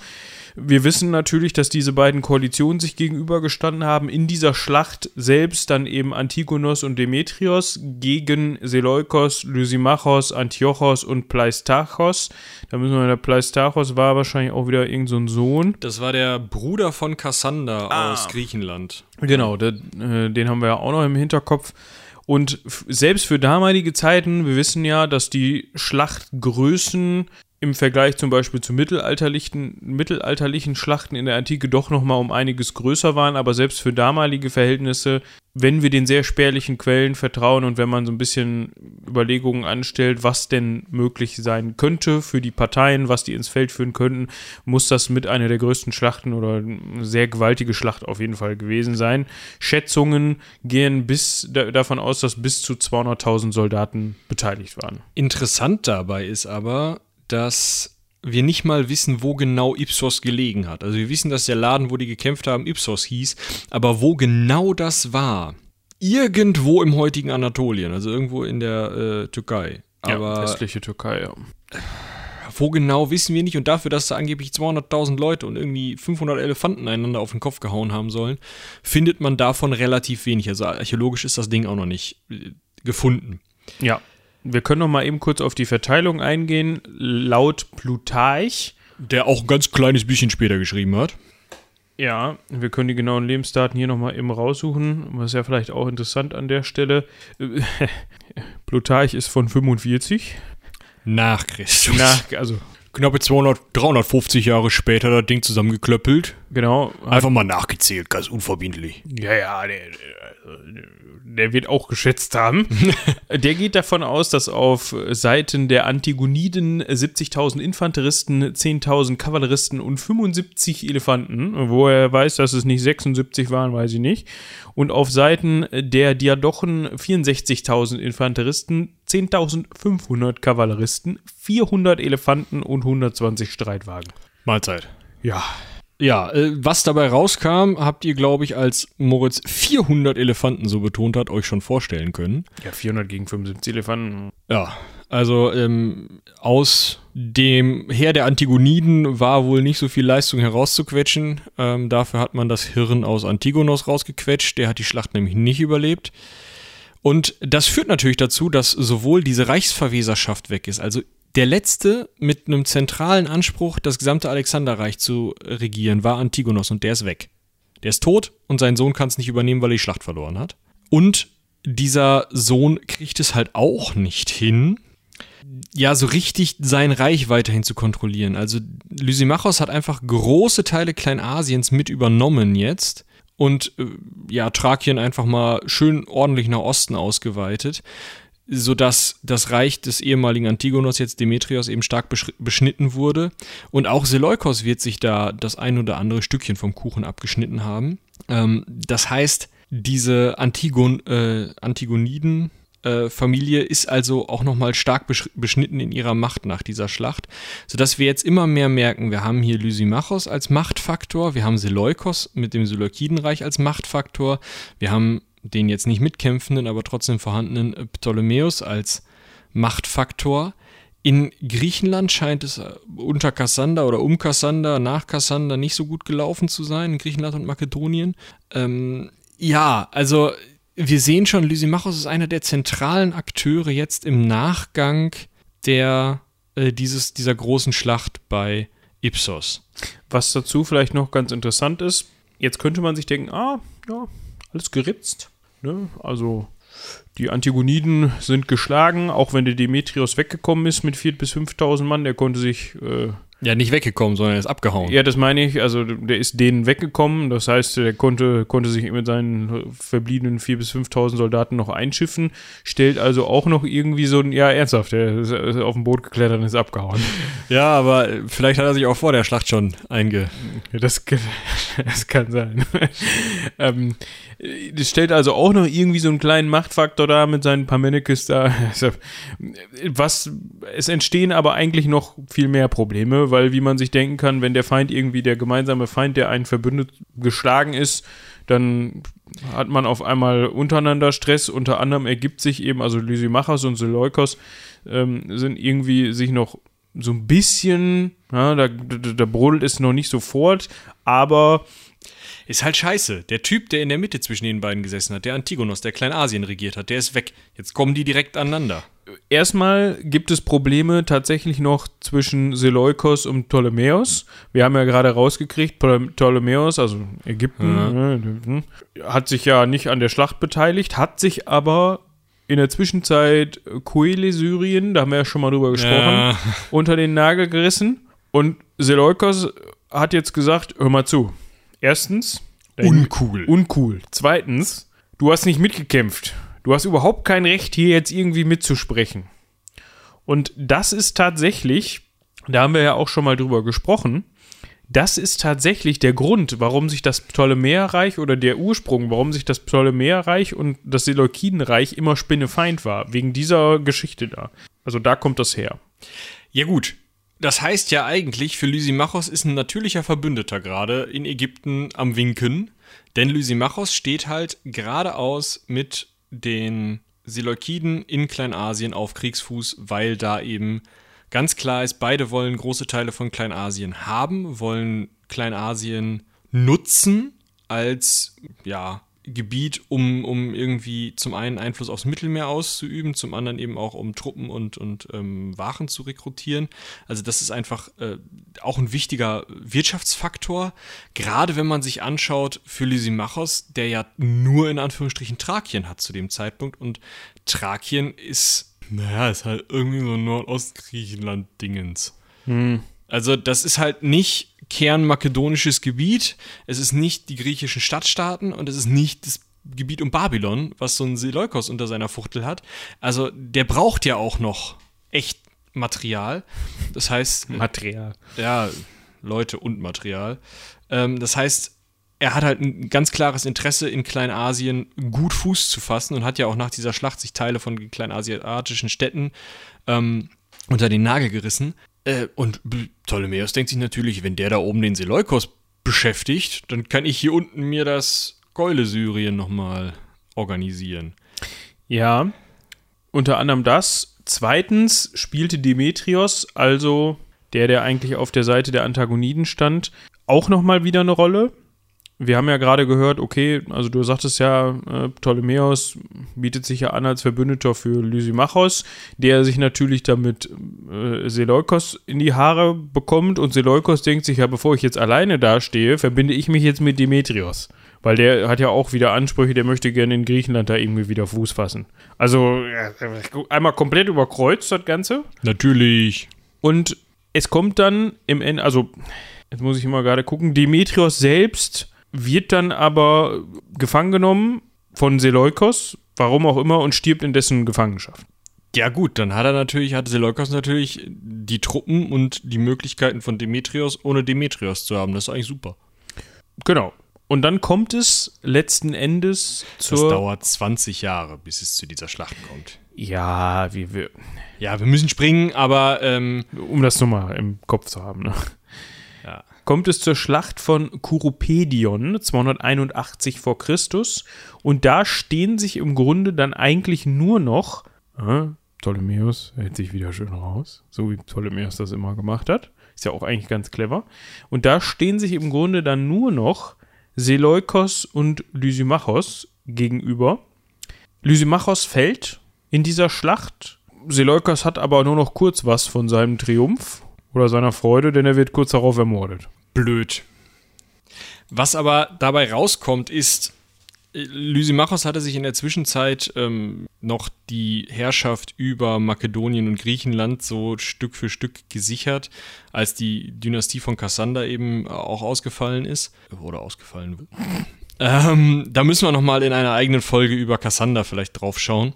Wir wissen natürlich, dass diese beiden Koalitionen sich gegenübergestanden haben. In dieser Schlacht selbst dann eben Antigonos und Demetrios gegen Seleukos, Lysimachos, Antiochos und Pleistachos. Da müssen wir, der Pleistachos war wahrscheinlich auch wieder irgendein so Sohn. Das war der Bruder von Kassander ah. aus Griechenland. Genau, der, äh, den haben wir ja auch noch im Hinterkopf. Und selbst für damalige Zeiten, wir wissen ja, dass die Schlachtgrößen im Vergleich zum Beispiel zu mittelalterlichen, mittelalterlichen Schlachten in der Antike doch nochmal um einiges größer waren, aber selbst für damalige Verhältnisse, wenn wir den sehr spärlichen Quellen vertrauen und wenn man so ein bisschen Überlegungen anstellt, was denn möglich sein könnte für die Parteien, was die ins Feld führen könnten, muss das mit einer der größten Schlachten oder eine sehr gewaltige Schlacht auf jeden Fall gewesen sein. Schätzungen gehen bis davon aus, dass bis zu 200.000 Soldaten beteiligt waren. Interessant dabei ist aber, dass wir nicht mal wissen, wo genau Ipsos gelegen hat. Also wir wissen, dass der Laden, wo die gekämpft haben, Ipsos hieß, aber wo genau das war, irgendwo im heutigen Anatolien, also irgendwo in der äh, Türkei. Aber ja, westliche Türkei, ja. Wo genau wissen wir nicht und dafür, dass da angeblich 200.000 Leute und irgendwie 500 Elefanten einander auf den Kopf gehauen haben sollen, findet man davon relativ wenig. Also archäologisch ist das Ding auch noch nicht äh, gefunden. Ja, wir können noch mal eben kurz auf die Verteilung eingehen. Laut Plutarch, der auch ein ganz kleines bisschen später geschrieben hat. Ja, wir können die genauen Lebensdaten hier nochmal eben raussuchen, was ja vielleicht auch interessant an der Stelle. Plutarch ist von 45. Nach Christus. Nach, also knappe 200, 350 Jahre später das Ding zusammengeklöppelt. Genau. Einfach mal nachgezählt, ganz unverbindlich. Ja, ja, der, der, der wird auch geschätzt haben. der geht davon aus, dass auf Seiten der Antigoniden 70.000 Infanteristen, 10.000 Kavalleristen und 75 Elefanten, wo er weiß, dass es nicht 76 waren, weiß ich nicht. Und auf Seiten der Diadochen 64.000 Infanteristen, 10.500 Kavalleristen, 400 Elefanten und 120 Streitwagen. Mahlzeit. Ja. Ja, äh, was dabei rauskam, habt ihr, glaube ich, als Moritz 400 Elefanten so betont hat, euch schon vorstellen können. Ja, 400 gegen 75 Elefanten. Ja, also ähm, aus dem Heer der Antigoniden war wohl nicht so viel Leistung herauszuquetschen. Ähm, dafür hat man das Hirn aus Antigonos rausgequetscht. Der hat die Schlacht nämlich nicht überlebt. Und das führt natürlich dazu, dass sowohl diese Reichsverweserschaft weg ist, also der letzte mit einem zentralen Anspruch, das gesamte Alexanderreich zu regieren, war Antigonos und der ist weg. Der ist tot und sein Sohn kann es nicht übernehmen, weil er die Schlacht verloren hat. Und dieser Sohn kriegt es halt auch nicht hin, ja, so richtig sein Reich weiterhin zu kontrollieren. Also Lysimachos hat einfach große Teile Kleinasiens mit übernommen jetzt und äh, ja, Thrakien einfach mal schön ordentlich nach Osten ausgeweitet sodass das Reich des ehemaligen Antigonos, jetzt Demetrios, eben stark beschnitten wurde. Und auch Seleukos wird sich da das ein oder andere Stückchen vom Kuchen abgeschnitten haben. Ähm, das heißt, diese Antigon, äh, Antigoniden, äh, Familie ist also auch nochmal stark beschnitten in ihrer Macht nach dieser Schlacht, sodass wir jetzt immer mehr merken, wir haben hier Lysimachos als Machtfaktor, wir haben Seleukos mit dem Seleukidenreich als Machtfaktor, wir haben den jetzt nicht mitkämpfenden, aber trotzdem vorhandenen Ptolemäus als Machtfaktor. In Griechenland scheint es äh, unter Kassander oder um Kassander, nach Kassander nicht so gut gelaufen zu sein, in Griechenland und Makedonien. Ähm, ja, also wir sehen schon, Lysimachos ist einer der zentralen Akteure jetzt im Nachgang der, äh, dieses, dieser großen Schlacht bei Ipsos. Was dazu vielleicht noch ganz interessant ist, jetzt könnte man sich denken, ah, ja, alles geritzt. Ne? Also die Antigoniden sind geschlagen, auch wenn der Demetrios weggekommen ist mit 4.000 bis 5.000 Mann, der konnte sich äh, ja, nicht weggekommen, sondern er ist abgehauen. Ja, das meine ich. Also der ist denen weggekommen. Das heißt, er konnte, konnte sich mit seinen verbliebenen 4.000 bis 5.000 Soldaten noch einschiffen. Stellt also auch noch irgendwie so ein, ja, ernsthaft, der ist auf dem Boot geklettert und ist abgehauen. Ja, aber vielleicht hat er sich auch vor der Schlacht schon einge... Das, das kann sein. ähm, das stellt also auch noch irgendwie so einen kleinen Machtfaktor da mit seinen Parmenikes da. Was, es entstehen aber eigentlich noch viel mehr Probleme, weil wie man sich denken kann, wenn der Feind irgendwie der gemeinsame Feind, der einen verbündet, geschlagen ist, dann hat man auf einmal untereinander Stress. Unter anderem ergibt sich eben, also Lysimachos und Seleukos ähm, sind irgendwie sich noch so ein bisschen, ja, da, da, da brodelt es noch nicht sofort, aber ist halt scheiße. Der Typ, der in der Mitte zwischen den beiden gesessen hat, der Antigonos, der Kleinasien regiert hat, der ist weg. Jetzt kommen die direkt aneinander. Erstmal gibt es Probleme tatsächlich noch zwischen Seleukos und Ptolemäus. Wir haben ja gerade rausgekriegt, Ptolemäus, also Ägypten, ja. Ne, hat sich ja nicht an der Schlacht beteiligt, hat sich aber in der Zwischenzeit Koele Syrien, da haben wir ja schon mal drüber gesprochen, ja. unter den Nagel gerissen. Und Seleukos hat jetzt gesagt, hör mal zu, Erstens, uncool. Uncool. Zweitens, du hast nicht mitgekämpft. Du hast überhaupt kein Recht, hier jetzt irgendwie mitzusprechen. Und das ist tatsächlich, da haben wir ja auch schon mal drüber gesprochen, das ist tatsächlich der Grund, warum sich das Ptolemäerreich oder der Ursprung, warum sich das Ptolemäerreich und das Seleukidenreich immer Spinnefeind war. Wegen dieser Geschichte da. Also da kommt das her. Ja, gut. Das heißt ja eigentlich, für Lysimachos ist ein natürlicher Verbündeter gerade in Ägypten am Winken, denn Lysimachos steht halt geradeaus mit den Seleukiden in Kleinasien auf Kriegsfuß, weil da eben ganz klar ist, beide wollen große Teile von Kleinasien haben, wollen Kleinasien nutzen als ja, Gebiet, um, um irgendwie zum einen Einfluss aufs Mittelmeer auszuüben, zum anderen eben auch um Truppen und, und ähm, Waren zu rekrutieren. Also das ist einfach äh, auch ein wichtiger Wirtschaftsfaktor, gerade wenn man sich anschaut für Lysimachos, der ja nur in Anführungsstrichen Thrakien hat zu dem Zeitpunkt und Thrakien ist, naja, ist halt irgendwie so Nordostgriechenland-Dingens. Hm. Also das ist halt nicht kernmakedonisches Gebiet, es ist nicht die griechischen Stadtstaaten und es ist nicht das Gebiet um Babylon, was so ein Seleukos unter seiner Fuchtel hat. Also der braucht ja auch noch echt Material. Das heißt. Material. Ja, Leute und Material. Ähm, das heißt, er hat halt ein ganz klares Interesse in Kleinasien gut Fuß zu fassen und hat ja auch nach dieser Schlacht sich Teile von kleinasiatischen Städten ähm, unter den Nagel gerissen. Äh, und Ptolemäus denkt sich natürlich, wenn der da oben den Seleukos beschäftigt, dann kann ich hier unten mir das Keule-Syrien nochmal organisieren. Ja, unter anderem das. Zweitens spielte Demetrios, also der, der eigentlich auf der Seite der Antagoniden stand, auch nochmal wieder eine Rolle wir haben ja gerade gehört, okay, also du sagtest ja, äh, Ptolemäus bietet sich ja an als Verbündeter für Lysimachos, der sich natürlich damit äh, Seleukos in die Haare bekommt und Seleukos denkt sich ja, bevor ich jetzt alleine dastehe, verbinde ich mich jetzt mit Demetrios. Weil der hat ja auch wieder Ansprüche, der möchte gerne in Griechenland da irgendwie wieder Fuß fassen. Also einmal komplett überkreuzt das Ganze. Natürlich. Und es kommt dann im Ende, also jetzt muss ich mal gerade gucken, Demetrios selbst wird dann aber gefangen genommen von Seleukos, warum auch immer, und stirbt in dessen Gefangenschaft. Ja gut, dann hat er natürlich, hat Seleukos natürlich die Truppen und die Möglichkeiten von Demetrios, ohne Demetrios zu haben. Das ist eigentlich super. Genau. Und dann kommt es letzten Endes zur. Das dauert 20 Jahre, bis es zu dieser Schlacht kommt. Ja, wie wir. Ja, wir müssen springen, aber. Ähm, um das nochmal im Kopf zu haben, ne? Kommt es zur Schlacht von Kurupedion 281 vor Christus und da stehen sich im Grunde dann eigentlich nur noch äh, Ptolemäus hält sich wieder schön raus, so wie Ptolemäus das immer gemacht hat. Ist ja auch eigentlich ganz clever. Und da stehen sich im Grunde dann nur noch Seleukos und Lysimachos gegenüber. Lysimachos fällt in dieser Schlacht. Seleukos hat aber nur noch kurz was von seinem Triumph oder seiner Freude, denn er wird kurz darauf ermordet. Blöd. Was aber dabei rauskommt, ist, Lysimachos hatte sich in der Zwischenzeit ähm, noch die Herrschaft über Makedonien und Griechenland so Stück für Stück gesichert, als die Dynastie von Kassander eben auch ausgefallen ist. Oder ausgefallen wird. ähm, da müssen wir nochmal in einer eigenen Folge über Kassander vielleicht drauf schauen.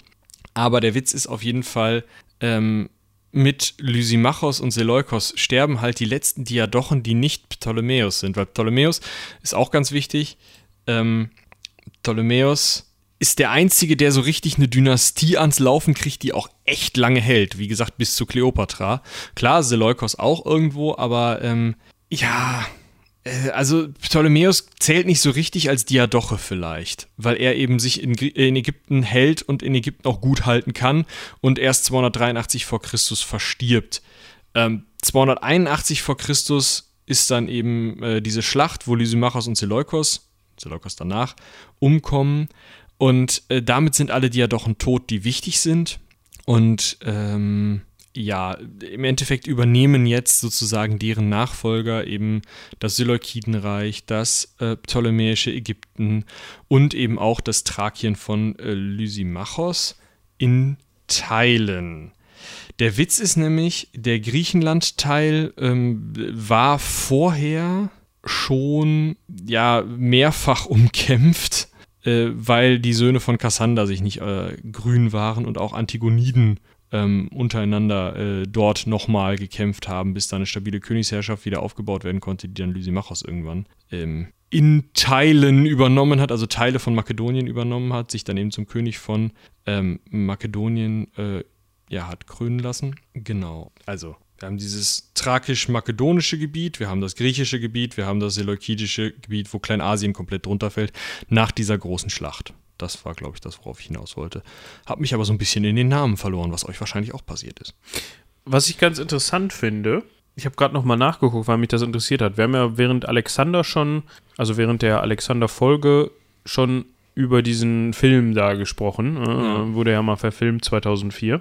Aber der Witz ist auf jeden Fall, ähm, mit Lysimachos und Seleukos sterben halt die letzten Diadochen, die nicht Ptolemäus sind, weil Ptolemäus ist auch ganz wichtig. Ähm, Ptolemäus ist der einzige, der so richtig eine Dynastie ans Laufen kriegt, die auch echt lange hält. Wie gesagt, bis zu Kleopatra. Klar, Seleukos auch irgendwo, aber ähm, ja, also Ptolemäus zählt nicht so richtig als Diadoche vielleicht, weil er eben sich in, in, Ägypten hält und in Ägypten auch gut halten kann und erst 283 vor Christus verstirbt. Ähm, 281 vor Christus ist dann eben äh, diese Schlacht, wo Lysimachos und Seleukos, Seleukos danach, umkommen und äh, damit sind alle Diadochen tot, die wichtig sind und ähm, ja, im Endeffekt übernehmen jetzt sozusagen deren Nachfolger eben das Seleukidenreich, das äh, ptolemäische Ägypten und eben auch das Thrakien von äh, Lysimachos in Teilen. Der Witz ist nämlich, der Griechenland-Teil ähm, war vorher schon ja mehrfach umkämpft, äh, weil die Söhne von Kassander sich nicht äh, grün waren und auch Antigoniden ähm, untereinander äh, dort nochmal gekämpft haben, bis da eine stabile Königsherrschaft wieder aufgebaut werden konnte, die dann Lysimachos irgendwann ähm, in Teilen übernommen hat, also Teile von Makedonien übernommen hat, sich dann eben zum König von ähm, Makedonien äh, ja, hat krönen lassen. Genau, also wir haben dieses thrakisch-makedonische Gebiet, wir haben das griechische Gebiet, wir haben das seleukidische Gebiet, wo Kleinasien komplett drunter fällt, nach dieser großen Schlacht. Das war, glaube ich, das, worauf ich hinaus wollte. Hab mich aber so ein bisschen in den Namen verloren, was euch wahrscheinlich auch passiert ist. Was ich ganz interessant finde, ich habe gerade nochmal nachgeguckt, weil mich das interessiert hat. Wir haben ja während Alexander schon, also während der Alexander-Folge schon über diesen Film da gesprochen. Äh, ja. Wurde ja mal verfilmt 2004.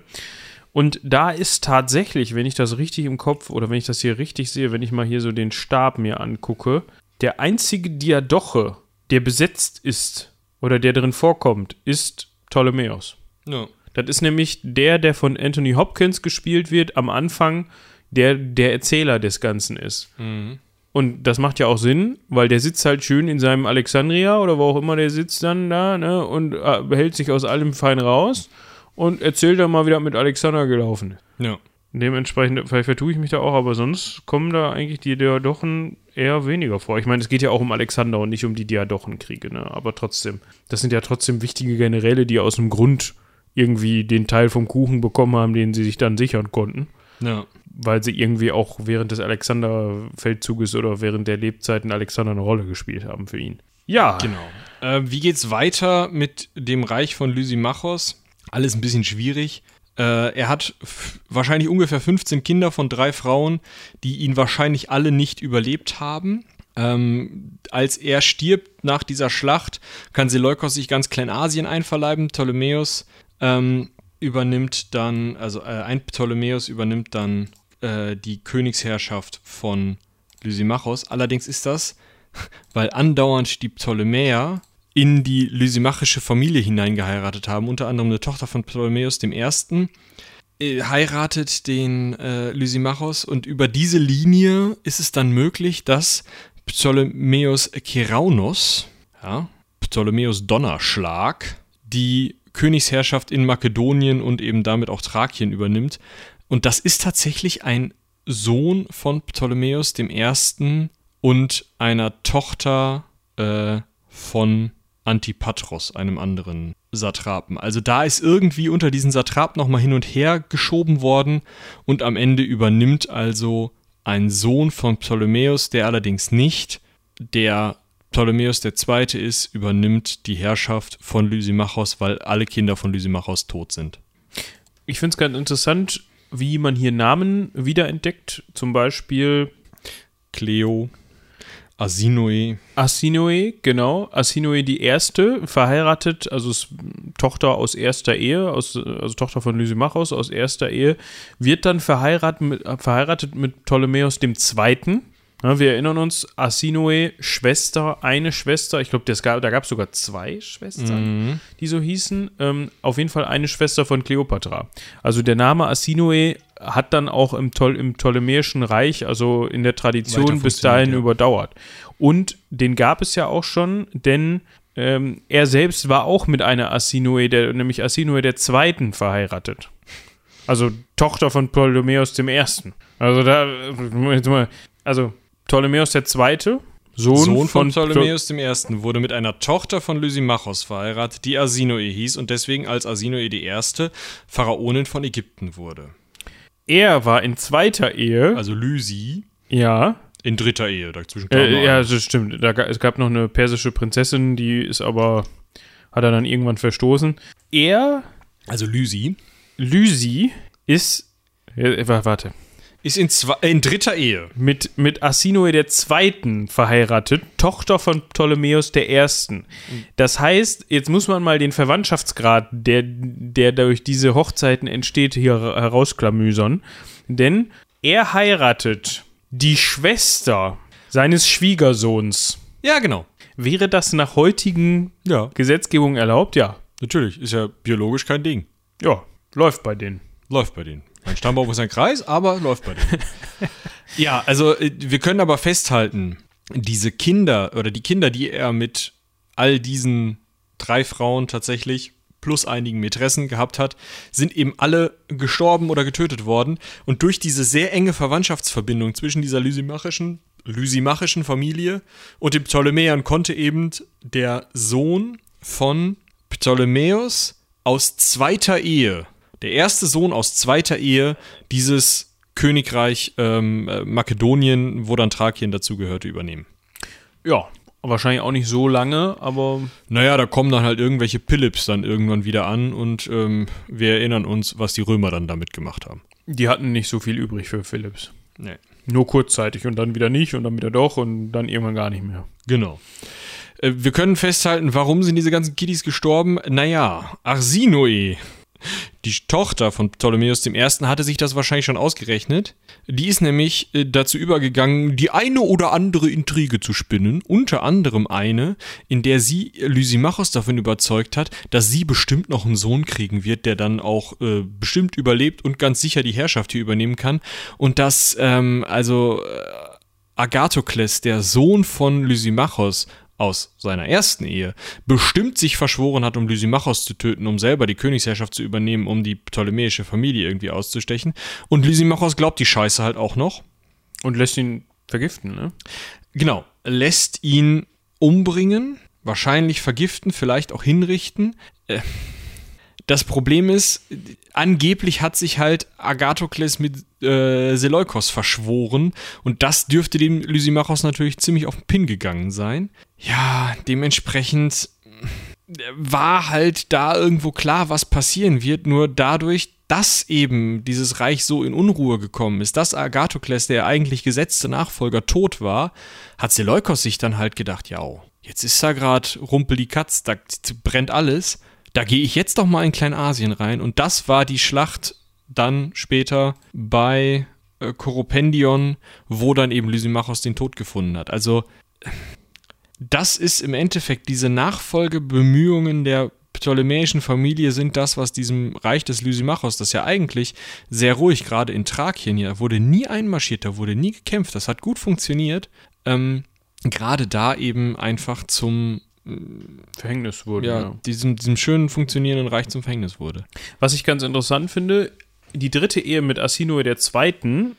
Und da ist tatsächlich, wenn ich das richtig im Kopf oder wenn ich das hier richtig sehe, wenn ich mal hier so den Stab mir angucke, der einzige Diadoche, der besetzt ist oder der drin vorkommt, ist Ptolemäus. Ja. Das ist nämlich der, der von Anthony Hopkins gespielt wird, am Anfang, der der Erzähler des Ganzen ist. Mhm. Und das macht ja auch Sinn, weil der sitzt halt schön in seinem Alexandria oder wo auch immer der sitzt dann da, ne, und äh, behält sich aus allem fein raus und erzählt dann mal, wie das mit Alexander gelaufen ist. Ja. Dementsprechend, vielleicht vertue ich mich da auch, aber sonst kommen da eigentlich die Diadochen eher weniger vor. Ich meine, es geht ja auch um Alexander und nicht um die Diadochenkriege, ne? Aber trotzdem, das sind ja trotzdem wichtige Generäle, die aus dem Grund irgendwie den Teil vom Kuchen bekommen haben, den sie sich dann sichern konnten. Ja weil sie irgendwie auch während des Alexander-Feldzuges oder während der Lebzeiten Alexander eine Rolle gespielt haben für ihn. Ja. Genau. Äh, wie geht's weiter mit dem Reich von Lysimachos? Alles ein bisschen schwierig. Äh, er hat wahrscheinlich ungefähr 15 Kinder von drei Frauen, die ihn wahrscheinlich alle nicht überlebt haben. Ähm, als er stirbt nach dieser Schlacht, kann Seleukos sich ganz Kleinasien einverleiben. Ptolemäus ähm, übernimmt dann, also äh, ein Ptolemäus übernimmt dann äh, die Königsherrschaft von Lysimachos. Allerdings ist das, weil andauernd die Ptolemäer in die lysimachische Familie hineingeheiratet haben, unter anderem eine Tochter von Ptolemäus I., äh, heiratet den äh, Lysimachos und über diese Linie ist es dann möglich, dass Ptolemäus Keraunos, ja, Ptolemäus Donnerschlag, die Königsherrschaft in Makedonien und eben damit auch Thrakien übernimmt. Und das ist tatsächlich ein Sohn von Ptolemäus I. und einer Tochter äh, von Antipatros, einem anderen Satrapen. Also da ist irgendwie unter diesen Satrapen nochmal hin und her geschoben worden und am Ende übernimmt also ein Sohn von Ptolemäus, der allerdings nicht der Ptolemäus II. ist, übernimmt die Herrschaft von Lysimachos, weil alle Kinder von Lysimachos tot sind. Ich finde es ganz interessant, wie man hier Namen wiederentdeckt. Zum Beispiel Cleo, Asinoe. Asinoe, genau. Asinoe die Erste, verheiratet, also Tochter aus erster Ehe, aus, also Tochter von Lysimachos aus erster Ehe, wird dann verheiratet mit, verheiratet mit Ptolemäus II. Ja, wir erinnern uns, Asinoe, Schwester, eine Schwester, ich glaube, da gab es sogar zwei Schwestern, mhm. die so hießen. Ähm, auf jeden Fall eine Schwester von Kleopatra. Also der Name Asinoe hat dann auch im, Ptol im Ptolemäischen Reich, also in der Tradition, bis dahin ja. überdauert. Und den gab es ja auch schon, denn ähm, er selbst war auch mit einer Asinoe, der, nämlich Asinoe der Zweiten, verheiratet. Also Tochter von Ptolemäus I. Also da, also Ptolemäus II., Sohn, Sohn von, von Ptolemäus I., wurde mit einer Tochter von Lysimachos verheiratet, die Asinoe hieß und deswegen als Asinoe I. Pharaonin von Ägypten wurde. Er war in zweiter Ehe. Also Lysi. Ja. In dritter Ehe, dazwischen äh, Ja, das stimmt. Da, es gab noch eine persische Prinzessin, die ist aber, hat er dann irgendwann verstoßen. Er. Also Lysi. Lysi ist. Ja, warte. Ist in, zwei, in dritter Ehe. Mit, mit Asinoe der Zweiten verheiratet, Tochter von Ptolemäus der Ersten. Das heißt, jetzt muss man mal den Verwandtschaftsgrad, der, der durch diese Hochzeiten entsteht, hier herausklamüsern. Denn er heiratet die Schwester seines Schwiegersohns. Ja, genau. Wäre das nach heutigen ja. Gesetzgebung erlaubt? Ja. Natürlich, ist ja biologisch kein Ding. Ja, läuft bei denen. Läuft bei denen. Mein Stammbaum ist ein Kreis, aber läuft bei denen. ja, also äh, wir können aber festhalten, diese Kinder oder die Kinder, die er mit all diesen drei Frauen tatsächlich plus einigen Mätressen gehabt hat, sind eben alle gestorben oder getötet worden. Und durch diese sehr enge Verwandtschaftsverbindung zwischen dieser lysimachischen, lysimachischen Familie und den Ptolemäern konnte eben der Sohn von Ptolemäus aus zweiter Ehe der erste Sohn aus zweiter Ehe dieses Königreich ähm, äh, Makedonien, wo dann Thrakien dazugehörte, übernehmen. Ja, Wahrscheinlich auch nicht so lange, aber. Naja, da kommen dann halt irgendwelche Philips dann irgendwann wieder an und ähm, wir erinnern uns, was die Römer dann damit gemacht haben. Die hatten nicht so viel übrig für Philips. Nee. Nur kurzzeitig und dann wieder nicht und dann wieder doch und dann irgendwann gar nicht mehr. Genau. Äh, wir können festhalten, warum sind diese ganzen Kiddies gestorben? Naja, Arsinoe die Tochter von Ptolemäus I. hatte sich das wahrscheinlich schon ausgerechnet. Die ist nämlich äh, dazu übergegangen, die eine oder andere Intrige zu spinnen, unter anderem eine, in der sie Lysimachos davon überzeugt hat, dass sie bestimmt noch einen Sohn kriegen wird, der dann auch äh, bestimmt überlebt und ganz sicher die Herrschaft hier übernehmen kann. Und dass ähm, also äh, Agathokles, der Sohn von Lysimachos, aus seiner ersten Ehe bestimmt sich verschworen hat, um Lysimachos zu töten, um selber die Königsherrschaft zu übernehmen, um die ptolemäische Familie irgendwie auszustechen. Und Lysimachos glaubt die Scheiße halt auch noch. Und lässt ihn vergiften, ne? Genau, lässt ihn umbringen, wahrscheinlich vergiften, vielleicht auch hinrichten. Äh, das Problem ist, angeblich hat sich halt Agathokles mit äh, Seleukos verschworen und das dürfte dem Lysimachos natürlich ziemlich auf den Pin gegangen sein. Ja, dementsprechend war halt da irgendwo klar, was passieren wird, nur dadurch, dass eben dieses Reich so in Unruhe gekommen ist, dass Agathokles, der eigentlich gesetzte Nachfolger, tot war, hat Seleukos sich dann halt gedacht, ja, jetzt ist da gerade Rumpel die Katz, da brennt alles da gehe ich jetzt doch mal in Kleinasien rein. Und das war die Schlacht dann später bei äh, Koropendion, wo dann eben Lysimachos den Tod gefunden hat. Also das ist im Endeffekt diese Nachfolgebemühungen der ptolemäischen Familie sind das, was diesem Reich des Lysimachos, das ja eigentlich sehr ruhig, gerade in Thrakien hier, wurde nie einmarschiert, da wurde nie gekämpft, das hat gut funktioniert, ähm, gerade da eben einfach zum Verhängnis wurde. Ja, ja. Diesem, diesem schönen funktionierenden Reich zum Verhängnis wurde. Was ich ganz interessant finde, die dritte Ehe mit Asinoe II.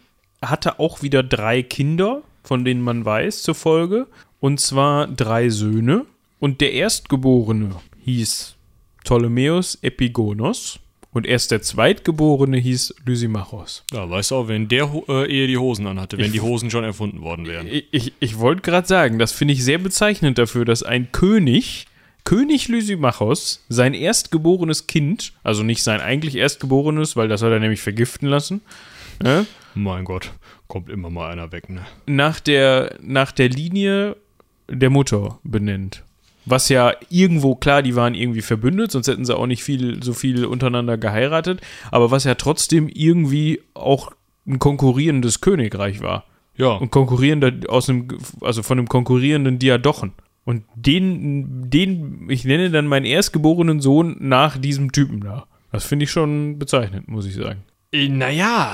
hatte auch wieder drei Kinder, von denen man weiß, zur Folge. Und zwar drei Söhne. Und der Erstgeborene hieß Ptolemäus Epigonos. Und erst der Zweitgeborene hieß Lysimachos. Ja, weißt du auch, wenn der äh, Ehe die Hosen anhatte, wenn ich, die Hosen schon erfunden worden wären. Ich, ich, ich wollte gerade sagen, das finde ich sehr bezeichnend dafür, dass ein König, König Lysimachos, sein erstgeborenes Kind, also nicht sein eigentlich erstgeborenes, weil das hat er nämlich vergiften lassen. Ne? Mein Gott, kommt immer mal einer weg, ne? Nach der, nach der Linie der Mutter benennt. Was ja irgendwo, klar, die waren irgendwie verbündet, sonst hätten sie auch nicht viel, so viel untereinander geheiratet, aber was ja trotzdem irgendwie auch ein konkurrierendes Königreich war. Ja. Und konkurrierender aus einem, also von einem konkurrierenden Diadochen. Und den, den, ich nenne dann meinen erstgeborenen Sohn nach diesem Typen da. Das finde ich schon bezeichnend, muss ich sagen. Äh, naja,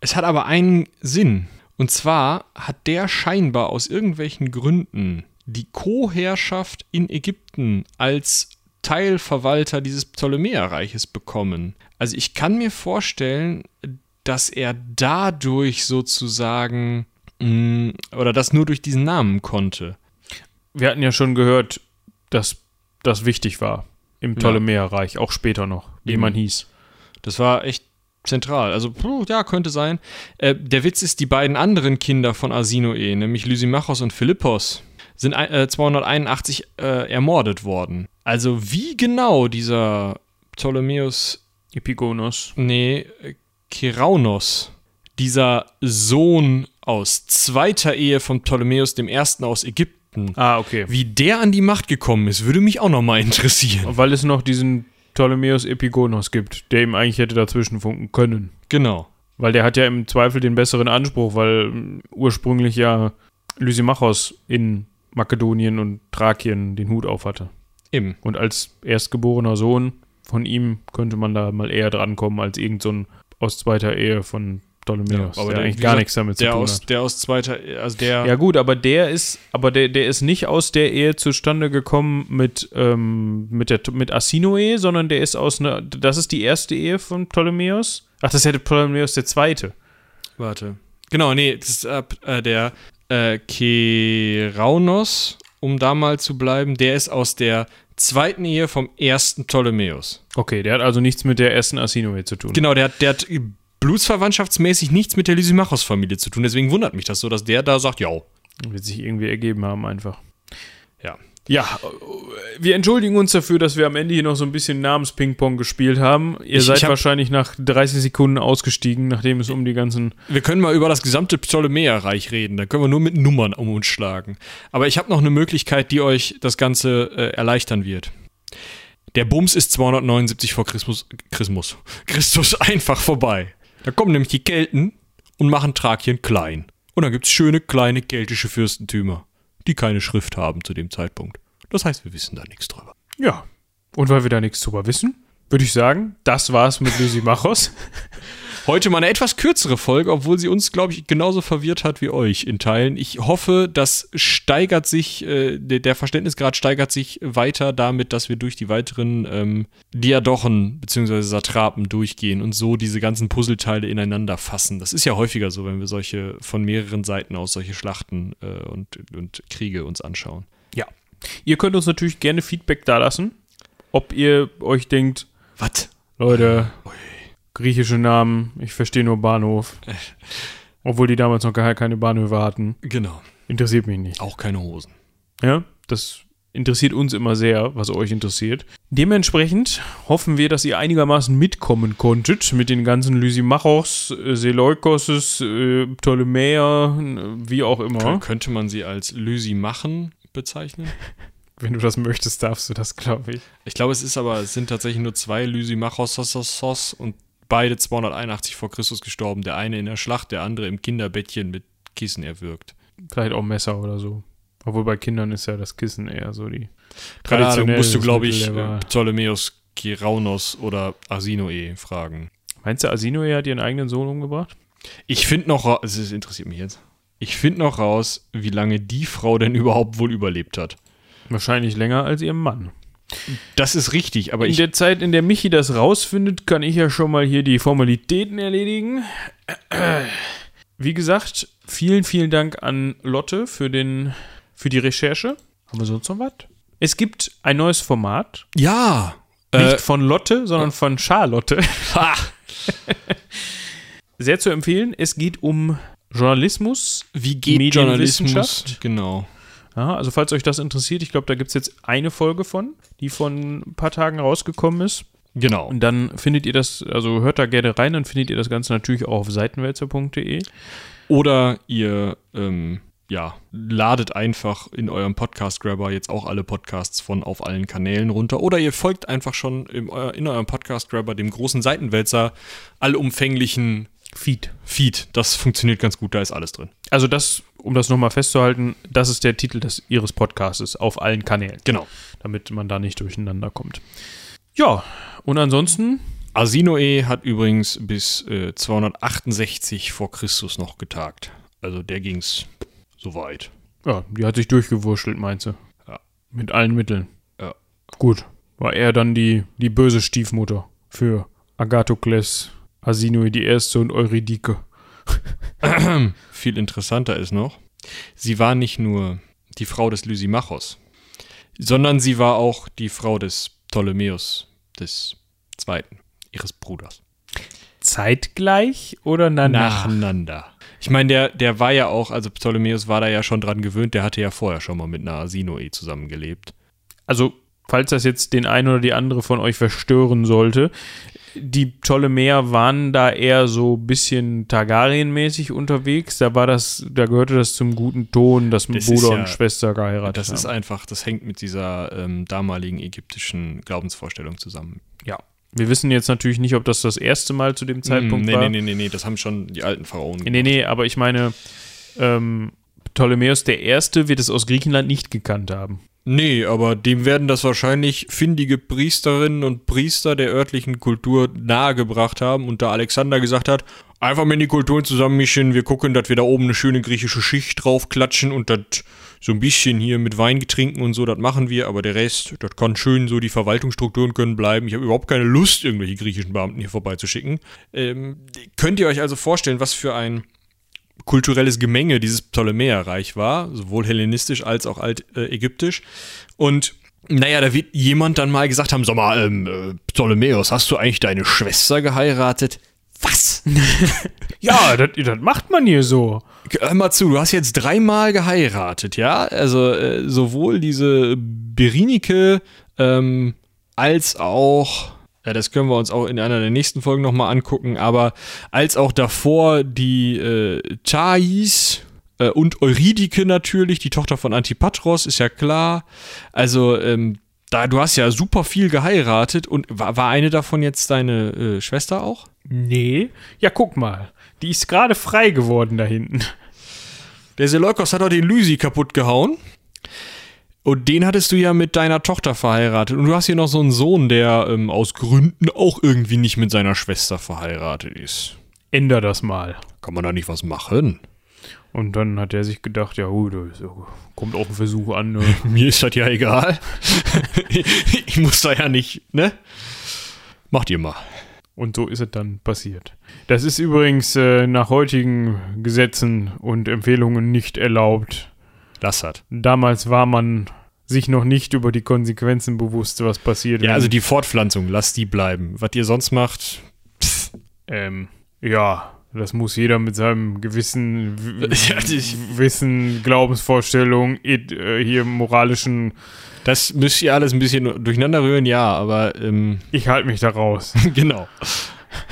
es hat aber einen Sinn. Und zwar hat der scheinbar aus irgendwelchen Gründen die Co-Herrschaft in Ägypten als Teilverwalter dieses Ptolemäerreiches bekommen. Also ich kann mir vorstellen, dass er dadurch sozusagen mm, oder das nur durch diesen Namen konnte. Wir hatten ja schon gehört, dass das wichtig war im Ptolemäerreich, ja. auch später noch, wie Eben. man hieß. Das war echt zentral. Also, ja, könnte sein. Äh, der Witz ist, die beiden anderen Kinder von Arsinoe, nämlich Lysimachos und Philippos, sind äh, 281 äh, ermordet worden. Also wie genau dieser Ptolemäus Epigonos. Nee, Kiraunos, dieser Sohn aus zweiter Ehe von Ptolemäus dem Ersten aus Ägypten. Ah, okay. Wie der an die Macht gekommen ist, würde mich auch nochmal interessieren. Weil es noch diesen Ptolemäus Epigonos gibt, der ihm eigentlich hätte dazwischen funken können. Genau. Weil der hat ja im Zweifel den besseren Anspruch, weil ursprünglich ja Lysimachos in Makedonien und Thrakien den Hut auf hatte. Eben. Und als erstgeborener Sohn von ihm könnte man da mal eher drankommen als irgend so ein aus zweiter Ehe von Ptolemäus, ja, aber der, eigentlich gar nichts damit zu tun aus, hat. Der aus zweiter, also der. Ja gut, aber der ist, aber der, der ist nicht aus der Ehe zustande gekommen mit ähm, mit der mit Asinoe, sondern der ist aus einer, das ist die erste Ehe von Ptolemäus. Ach, das hätte Ptolemäus der zweite. Warte. Genau, nee, das ist äh, der äh, Keraunos, um da mal zu bleiben, der ist aus der zweiten Ehe vom ersten Ptolemäus. Okay, der hat also nichts mit der ersten Asinoe zu tun. Genau, der hat, der hat blutsverwandtschaftsmäßig nichts mit der Lysimachos-Familie zu tun. Deswegen wundert mich das so, dass der da sagt, ja. Wird sich irgendwie ergeben haben, einfach. Ja. Ja, wir entschuldigen uns dafür, dass wir am Ende hier noch so ein bisschen Namensping-Pong gespielt haben. Ihr Ich- seid ich hab- wahrscheinlich nach 30 Sekunden ausgestiegen, nachdem es um die ganzen. Wir können mal über das gesamte Ptolemäerreich reden. Da können wir nur mit Nummern um uns schlagen. Aber ich habe noch eine Möglichkeit, die euch das Ganze äh, erleichtern wird. Der Bums ist 279 vor Christus, Christus, Christus einfach vorbei. Da kommen nämlich die Kelten und machen Thrakien klein. Und dann gibt's schöne kleine keltische Fürstentümer, die keine Schrift haben zu dem Zeitpunkt. Das heißt, wir wissen da nichts drüber. Ja. Und weil wir da nichts drüber wissen, würde ich sagen, das war's mit Lysimachos. Heute mal eine etwas kürzere Folge, obwohl sie uns, glaube ich, genauso verwirrt hat wie euch in Teilen. Ich hoffe, das steigert sich, äh, der, Verständnisgrad steigert sich weiter damit, dass wir durch die weiteren ähm, Diadochen bzw. Satrapen durchgehen und so diese ganzen Puzzleteile ineinander fassen. Das ist ja häufiger so, wenn wir solche von mehreren Seiten aus solche Schlachten äh, und, und Kriege uns anschauen. Ja. Ihr könnt uns natürlich gerne Feedback dalassen, ob ihr euch denkt, Was? Leute, griechische Namen, ich verstehe nur Bahnhof. Obwohl die damals noch gar keine Bahnhöfe hatten. Genau. Interessiert mich nicht. Auch keine Hosen. Ja, das interessiert uns immer sehr, was euch interessiert. Dementsprechend hoffen wir, dass ihr einigermaßen mitkommen konntet mit den ganzen Lysimachos, äh, Seleukoses, Ptolemäer, äh, wie auch immer. Kön könnte man sie als Lysi machen bezeichnen? Wenn du das möchtest, darfst du das, glaube ich. Ich glaube, es ist aber, es sind tatsächlich nur zwei Lysimachos und beide 281 vor Christus gestorben. Der eine in der Schlacht, der andere im Kinderbettchen mit Kissen erwürgt. Vielleicht auch Messer oder so. Obwohl bei Kindern ist ja das Kissen eher so die traditionelle musst du, glaube ich, Ptolemäus Kiraunos oder Arsinoe fragen. Meinst du, Asinoe hat ihren eigenen Sohn umgebracht? Ich finde noch, ra- es interessiert mich jetzt, ich finde noch raus, wie lange die Frau denn überhaupt wohl überlebt hat. Wahrscheinlich länger als ihr Mann. Das ist richtig, aber in ich, der Zeit, in der Michi das rausfindet, kann ich ja schon mal hier die Formalitäten erledigen. Wie gesagt, vielen, vielen Dank an Lotte für, den, für die Recherche. Haben wir sonst noch was? Es gibt ein neues Format. ja, Nicht äh, von Lotte, sondern von Charlotte. ha, Sehr zu empfehlen. Es geht um Journalismus. wie geht? Journalismus? Genau. Ja, also falls euch das interessiert, ich glaube, da gibt es jetzt eine Folge von, die von ein paar Tagen rausgekommen ist. Genau. Und dann findet ihr das, also hört da gerne rein, dann findet ihr das Ganze natürlich auch auf seitenwälzer.de. Oder ihr, ähm, ja, ladet einfach in eurem Podcast-Grabber jetzt auch alle Podcasts von auf allen Kanälen runter. Oder ihr folgt einfach schon im, eu- in eurem Podcast-Grabber dem großen Seitenwälzer allumfänglichen Feed. Feed. Das funktioniert ganz gut, da ist alles drin. Also das, um das nochmal festzuhalten, das ist der Titel des, ihres Podcastes auf allen Kanälen, Genau. damit man da nicht durcheinander kommt. Ja, und ansonsten, Arsinoe hat übrigens bis äh, 268 vor Christus noch getagt. Also der ging's so weit. ja, die hat sich durchgewurschtelt, meinst du? Ja. Mit allen Mitteln. Ja. Gut. War er dann die, die böse Stiefmutter für Agathokles, Asinoi die Erste und Eurydike. Viel interessanter ist noch, sie war nicht nur die Frau des Lysimachos, sondern sie war auch die Frau des Ptolemäus des Zweiten, ihres Bruders. Zeitgleich oder danach? Nacheinander. Ich meine, der, der war ja auch, also Ptolemäus war da ja schon dran gewöhnt, der hatte ja vorher schon mal mit einer Arsinoe zusammengelebt. also falls das jetzt den einen oder die andere von euch verstören sollte, die Ptolemäer waren da eher so ein bisschen Targaryen-mäßig unterwegs. Da war das, da gehörte das zum guten Ton, dass Das Bruder ist ja- und Schwester geheiratet Das ist haben. einfach, das hängt mit dieser ähm, damaligen ägyptischen Glaubensvorstellung zusammen. Ja. Wir wissen jetzt natürlich nicht, ob das das erste Mal zu dem Zeitpunkt nee, war. nee, nee, nee, nee, das haben schon die alten Pharaonen Nee, nee, aber ich meine, ähm, Ptolemäus der Erste wird es aus Griechenland nicht gekannt haben. Nee, aber dem werden das wahrscheinlich findige Priesterinnen und Priester der örtlichen Kultur nahegebracht haben und da Alexander gesagt hat, einfach mal in die Kulturen zusammenmischen, wir gucken, dass wir da oben eine schöne griechische Schicht draufklatschen und das so ein bisschen hier mit Wein getrinken und so, das machen wir, aber der Rest, das kann schön so, die Verwaltungsstrukturen können bleiben. Ich habe überhaupt keine Lust, irgendwelche griechischen Beamten hier vorbeizuschicken. Ähm, könnt ihr euch also vorstellen, was für ein kulturelles Gemenge dieses Ptolemäerreich war, sowohl hellenistisch als auch altägyptisch. Und naja, da wird jemand dann mal gesagt haben, sag mal, ähm, äh, Ptolemäus, hast du eigentlich deine Schwester geheiratet? Was? ja, das, das macht man hier so. Hör mal zu, du hast jetzt dreimal geheiratet, ja? Also äh, sowohl diese Berinike ähm, als auch, ja, das können wir uns auch in einer der nächsten Folgen nochmal angucken, aber als auch davor die äh, Thais äh, und Eurydike natürlich, die Tochter von Antipatros, ist ja klar. Also, ähm, da, du hast ja super viel geheiratet und war, war eine davon jetzt deine äh, Schwester auch? Nee. Ja, guck mal. Die ist gerade frei geworden da hinten. Der Seleukos hat doch den Lysi kaputt gehauen. Und den hattest du ja mit deiner Tochter verheiratet. Und du hast hier noch so einen Sohn, der ähm, aus Gründen auch irgendwie nicht mit seiner Schwester verheiratet ist. Änder das mal. Kann man da nicht was machen? Und dann hat er sich gedacht, ja gut, kommt auch ein Versuch an. Ne? Mir ist das ja egal. ich muss da ja nicht, ne? Macht ihr mal. Und so ist es dann passiert. Das ist übrigens äh, nach heutigen Gesetzen und Empfehlungen nicht erlaubt. Das hat. Damals war man sich noch nicht über die Konsequenzen bewusst, was passiert. Ja, also die Fortpflanzung, lasst die bleiben. Was ihr sonst macht, pff. Ähm, ja, das muss jeder mit seinem gewissen Wissen, Glaubensvorstellung, äh, hier moralischen. Das müsst ihr alles ein bisschen durcheinander rühren, ja, aber. Ähm, ich halte mich da raus. genau.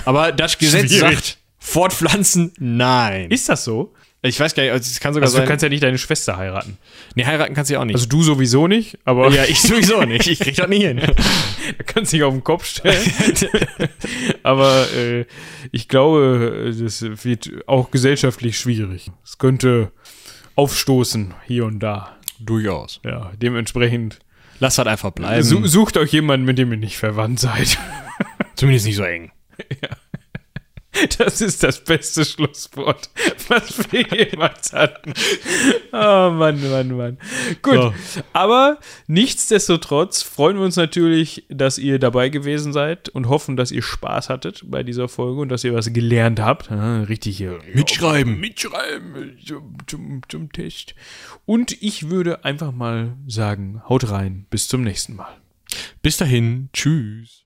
Aber das Gesetz Schwierig. sagt, fortpflanzen, nein. Ist das so? Ich weiß gar nicht, also es kann sogar also sein. Du kannst ja nicht deine Schwester heiraten. Nee, heiraten kannst du ja auch nicht. Also du sowieso nicht, aber. Ja, ich sowieso nicht. Ich krieg das nicht hin. da kannst du dich auf den Kopf stellen. aber äh, ich glaube, das wird auch gesellschaftlich schwierig. Es könnte aufstoßen hier und da. Durchaus. Ja, dementsprechend. Lasst halt einfach bleiben. Sucht euch jemanden, mit dem ihr nicht verwandt seid. Zumindest nicht so eng. Ja. Das ist das beste Schlusswort, was wir jemals hatten. Oh Mann, Mann, Mann. Gut, so. aber nichtsdestotrotz freuen wir uns natürlich, dass ihr dabei gewesen seid und hoffen, dass ihr Spaß hattet bei dieser Folge und dass ihr was gelernt habt. Richtig hier. Mitschreiben. Mitschreiben zum, zum, zum Test. Und ich würde einfach mal sagen, haut rein. Bis zum nächsten Mal. Bis dahin. Tschüss.